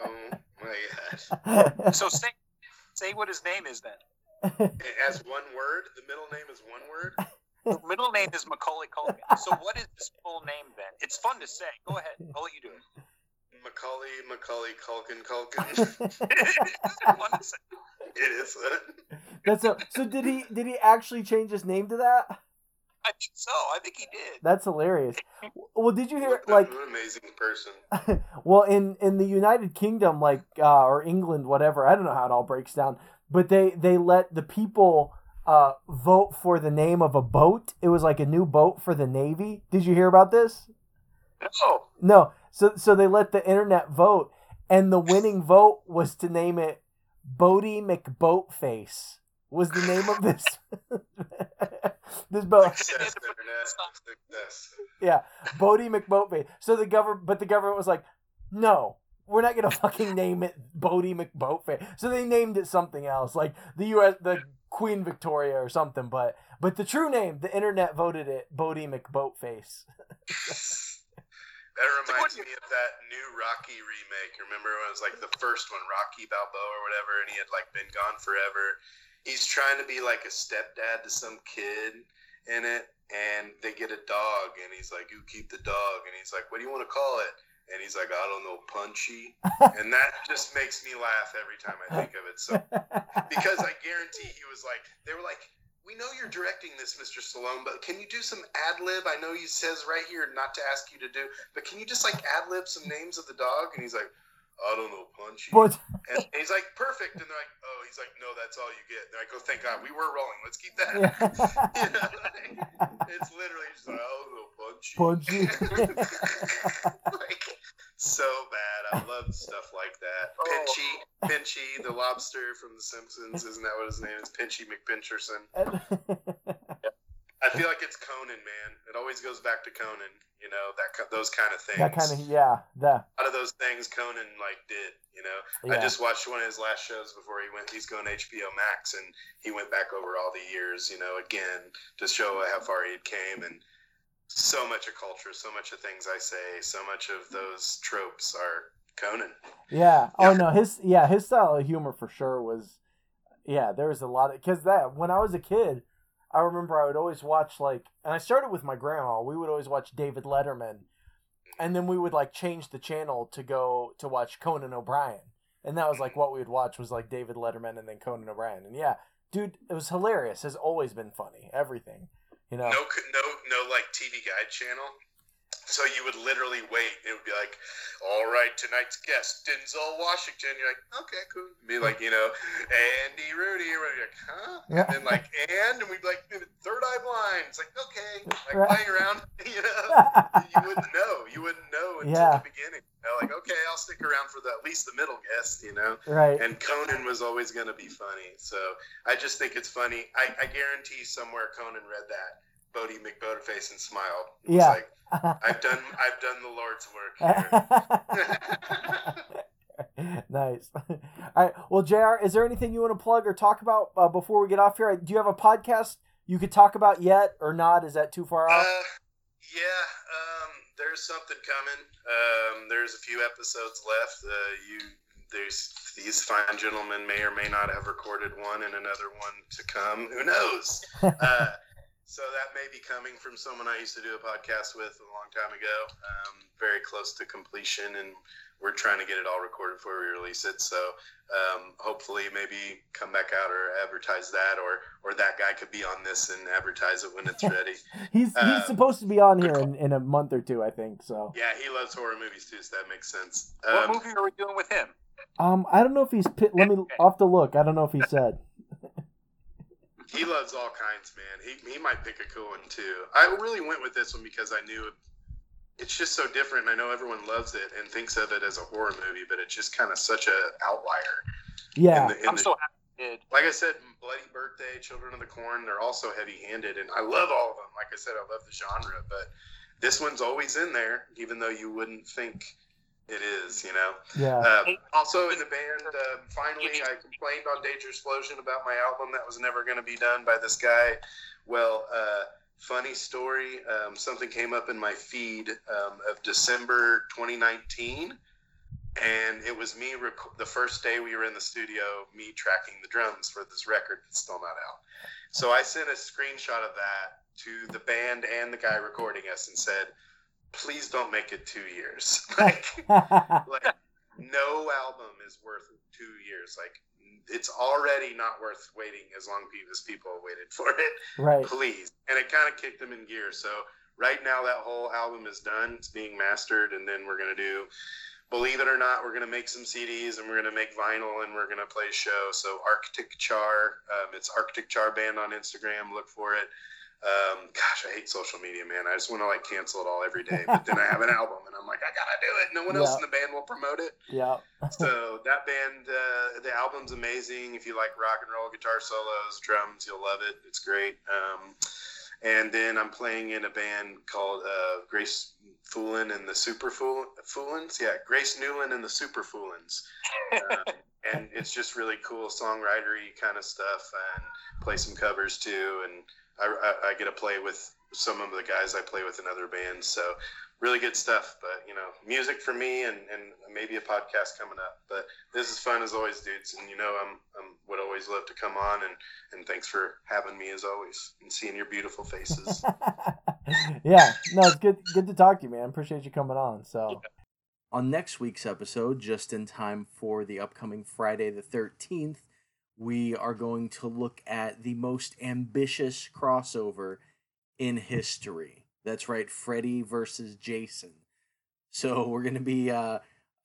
Speaker 2: oh my god!
Speaker 3: So say say what his name is then.
Speaker 2: It has one word. The middle name is one word.
Speaker 3: The middle name is Macaulay Culkin. So what is his full name then? It's fun to say. Go ahead. I'll let you do it.
Speaker 2: Macaulay, Macaulay, Culkin, Culkin. <laughs> <laughs>
Speaker 3: It's fun to say.
Speaker 2: it is.
Speaker 1: That's a, so. Did he did he actually change his name to that?
Speaker 3: I think so. I think he did.
Speaker 1: That's hilarious. Well, did you hear like
Speaker 2: an amazing person. <laughs>
Speaker 1: well in in the United Kingdom like uh, or England whatever I don't know how it all breaks down but they they let the people uh, vote for the name of a boat it was like a new boat for the navy did you hear about this
Speaker 3: No.
Speaker 1: no so so they let the internet vote and the winning vote was to name it Boaty McBoatface was the name of this <laughs> this boat
Speaker 2: Success, internet. Success.
Speaker 1: yeah, Boaty McBoatface. So the government, but the government was like, no, we're not gonna <laughs> fucking name it Boaty McBoatface. So they named it something else, like the U.S. the Queen Victoria or something. But but the true name, the internet voted it Boaty McBoatface. <laughs>
Speaker 2: That reminds me of that new Rocky remake. Remember when it was like the first one, Rocky Balboa or whatever, and he had like been gone forever. He's trying to be like a stepdad to some kid in it, and they get a dog, and he's like, "You keep the dog," and he's like, "What do you want to call it?" And he's like, I don't know, punchy, <laughs> and that just makes me laugh every time I think of it. So <laughs> because I guarantee he was like, they were like, we know you're directing this, Mr. Stallone, but can you do some ad lib? I know he says right here not to ask you to do, but can you just like ad lib some names of the dog? And he's like, I don't know, punchy.
Speaker 1: But
Speaker 2: And he's like, perfect. And they're like, oh, he's like, no, that's all you get. And they're like, oh, thank God, we were rolling. Let's keep that. <laughs> You know, like, it's literally just like, oh, no, punchy.
Speaker 1: Punchy.
Speaker 2: like, so bad. I love stuff like that. <laughs>
Speaker 3: Oh.
Speaker 2: Pinchy, Pinchy, the lobster from The Simpsons. Isn't that what his name is? Pinchy McPincherson. <laughs> I feel like it's Conan, man. It always goes back to Conan. You know that those kind of things.
Speaker 1: that kind of yeah,
Speaker 2: a lot of those things Conan like did. You know,
Speaker 1: yeah.
Speaker 2: I just watched one of his last shows before he went. He's going HBO Max, and he went back over all the years. You know, again to show how far he came, and so much of culture, so much of things I say, so much of those tropes are Conan.
Speaker 1: Yeah. Oh no, his yeah his style of humor for sure was, yeah. There was a lot of because that when I was a kid, I remember I would always watch like, and I started with my grandma. We would always watch David Letterman, and then we would like change the channel to go to watch Conan O'Brien, and that was like what we would watch was like David Letterman and then Conan O'Brien, and yeah, dude, it was hilarious. Has always been funny. Everything, you know.
Speaker 2: No, no, no, like TV guide channel. So you would literally wait. It would be like, "All right, tonight's guest, Denzel Washington." You're like, "Okay, cool." Be like, you know, Andy Rudy. You're like, "Huh?"
Speaker 1: Yeah.
Speaker 2: And then like, and and we'd be like, third Eye Blind." It's like, okay, like
Speaker 1: Right.
Speaker 2: playing around. <laughs> You know, you wouldn't know. You wouldn't know until
Speaker 1: Yeah.
Speaker 2: the beginning. You know, like, okay, I'll stick around for the, at least the middle guest. You know
Speaker 1: right.
Speaker 2: and Conan was always going to be funny. So I just think it's funny. I, I guarantee somewhere Conan read that Boaty McBoatface and smiled. It was
Speaker 1: Yeah.
Speaker 2: like <laughs> I've done I've done the Lord's work <laughs> here. <laughs>
Speaker 1: nice. All right. Well, Jr., is there anything you want to plug or talk about uh, before we get off here? Do you have a podcast you could talk about yet or not? Is that too far off?
Speaker 2: uh, yeah, um, there's something coming. Um, there's a few episodes left. Uh, you there's these fine gentlemen may or may not have recorded one and another one to come. Who knows? So that may be coming from someone I used to do a podcast with a long time ago. Um, very close to completion, and we're trying to get it all recorded before we release it. So um, hopefully, maybe come back out or advertise that, or or that guy could be on this and advertise it when it's <laughs> ready.
Speaker 1: he's
Speaker 2: uh,
Speaker 1: he's supposed to be on here in, in a month or two, I think. So,
Speaker 2: yeah, he loves horror movies too, so that makes sense.
Speaker 3: What
Speaker 2: Um,
Speaker 3: movie are we doing with him?
Speaker 1: um, I don't know if he's. Let me off the look. I don't know if he said.
Speaker 2: He loves all kinds, man. He he might pick a cool one too. I really went with this one because I knew it's just so different. I know everyone loves it and thinks of it as a horror movie, but it's just kind of such a outlier.
Speaker 1: Yeah.
Speaker 2: In the, in
Speaker 3: I'm
Speaker 2: the,
Speaker 3: so happy you did.
Speaker 2: like I said, Bloody Birthday, Children of the Corn, they're also heavy-handed, and I love all of them. Like I said, I love the genre, but this one's always in there, even though you wouldn't think it is. You know.
Speaker 1: Yeah.
Speaker 2: Uh, also in the band, uh, finally, I complained on Danger Explosion about my album that was never going to be done by this guy. Well, uh, funny story. Um, something came up in my feed um, of December 2019, and it was me. Rec- the first day we were in the studio, me tracking the drums for this record that's still not out. So I sent a screenshot of that to the band and the guy recording us and said, "Please don't make it two years." <laughs> <laughs> like like no album is worth two years. Like it's already not worth waiting as long as people waited for it.
Speaker 1: right.
Speaker 2: Please, and it kind of kicked them in gear. So right now that whole album is done. It's being mastered, and then we're gonna do. Believe it or not, we're gonna make some CDs and we're gonna make vinyl and we're gonna play a show. So Arctic Char, um, it's Arctic Char Band on Instagram. Look for it. Um, gosh, I hate social media, man. I just want to like cancel it all every day. But then I have an <laughs> album, and I'm like, I gotta do it. No one else in the band will promote it.
Speaker 1: Yeah.
Speaker 2: So <laughs> that band, uh, the album's amazing. If you like rock and roll guitar solos, drums, you'll love it. It's great. Um, and then I'm playing in a band called uh, Grace Foolin and the Super Fool- Foolins. Yeah, Grace Newland and the Super Foolins. Um, <laughs> and it's just really cool songwritery kind of stuff, and play some covers too. And I, I, I get to play with some of the guys I play with in other bands. So really good stuff. But you know, music for me, and, and maybe a podcast coming up. But this is fun as always, dudes. And you know, I'm, I'm would always love to come on, and and thanks for having me as always, and seeing your beautiful faces. <laughs>
Speaker 1: yeah. No, it's good. Good to talk to you, man. Appreciate you coming on. So.
Speaker 4: on next week's episode, just in time for the upcoming Friday the 13th, we are going to look at the most ambitious crossover in history. That's right, Freddy versus Jason. So <laughs> we're going to be uh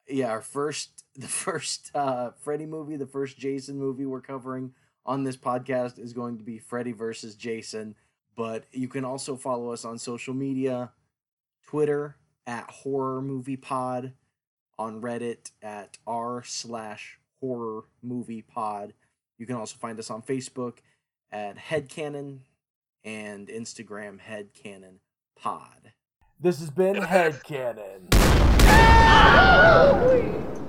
Speaker 4: yeah, our first <laughs> the first uh Freddy movie, the first Jason movie we're covering on this podcast is going to be Freddy versus Jason. But you can also follow us on social media, Twitter at Horror Movie Pod, on Reddit at r slash Horror Movie Pod. You can also find us on Facebook at Headcanon and Instagram Headcanon Pod. This has been Headcanon. <laughs> Oh,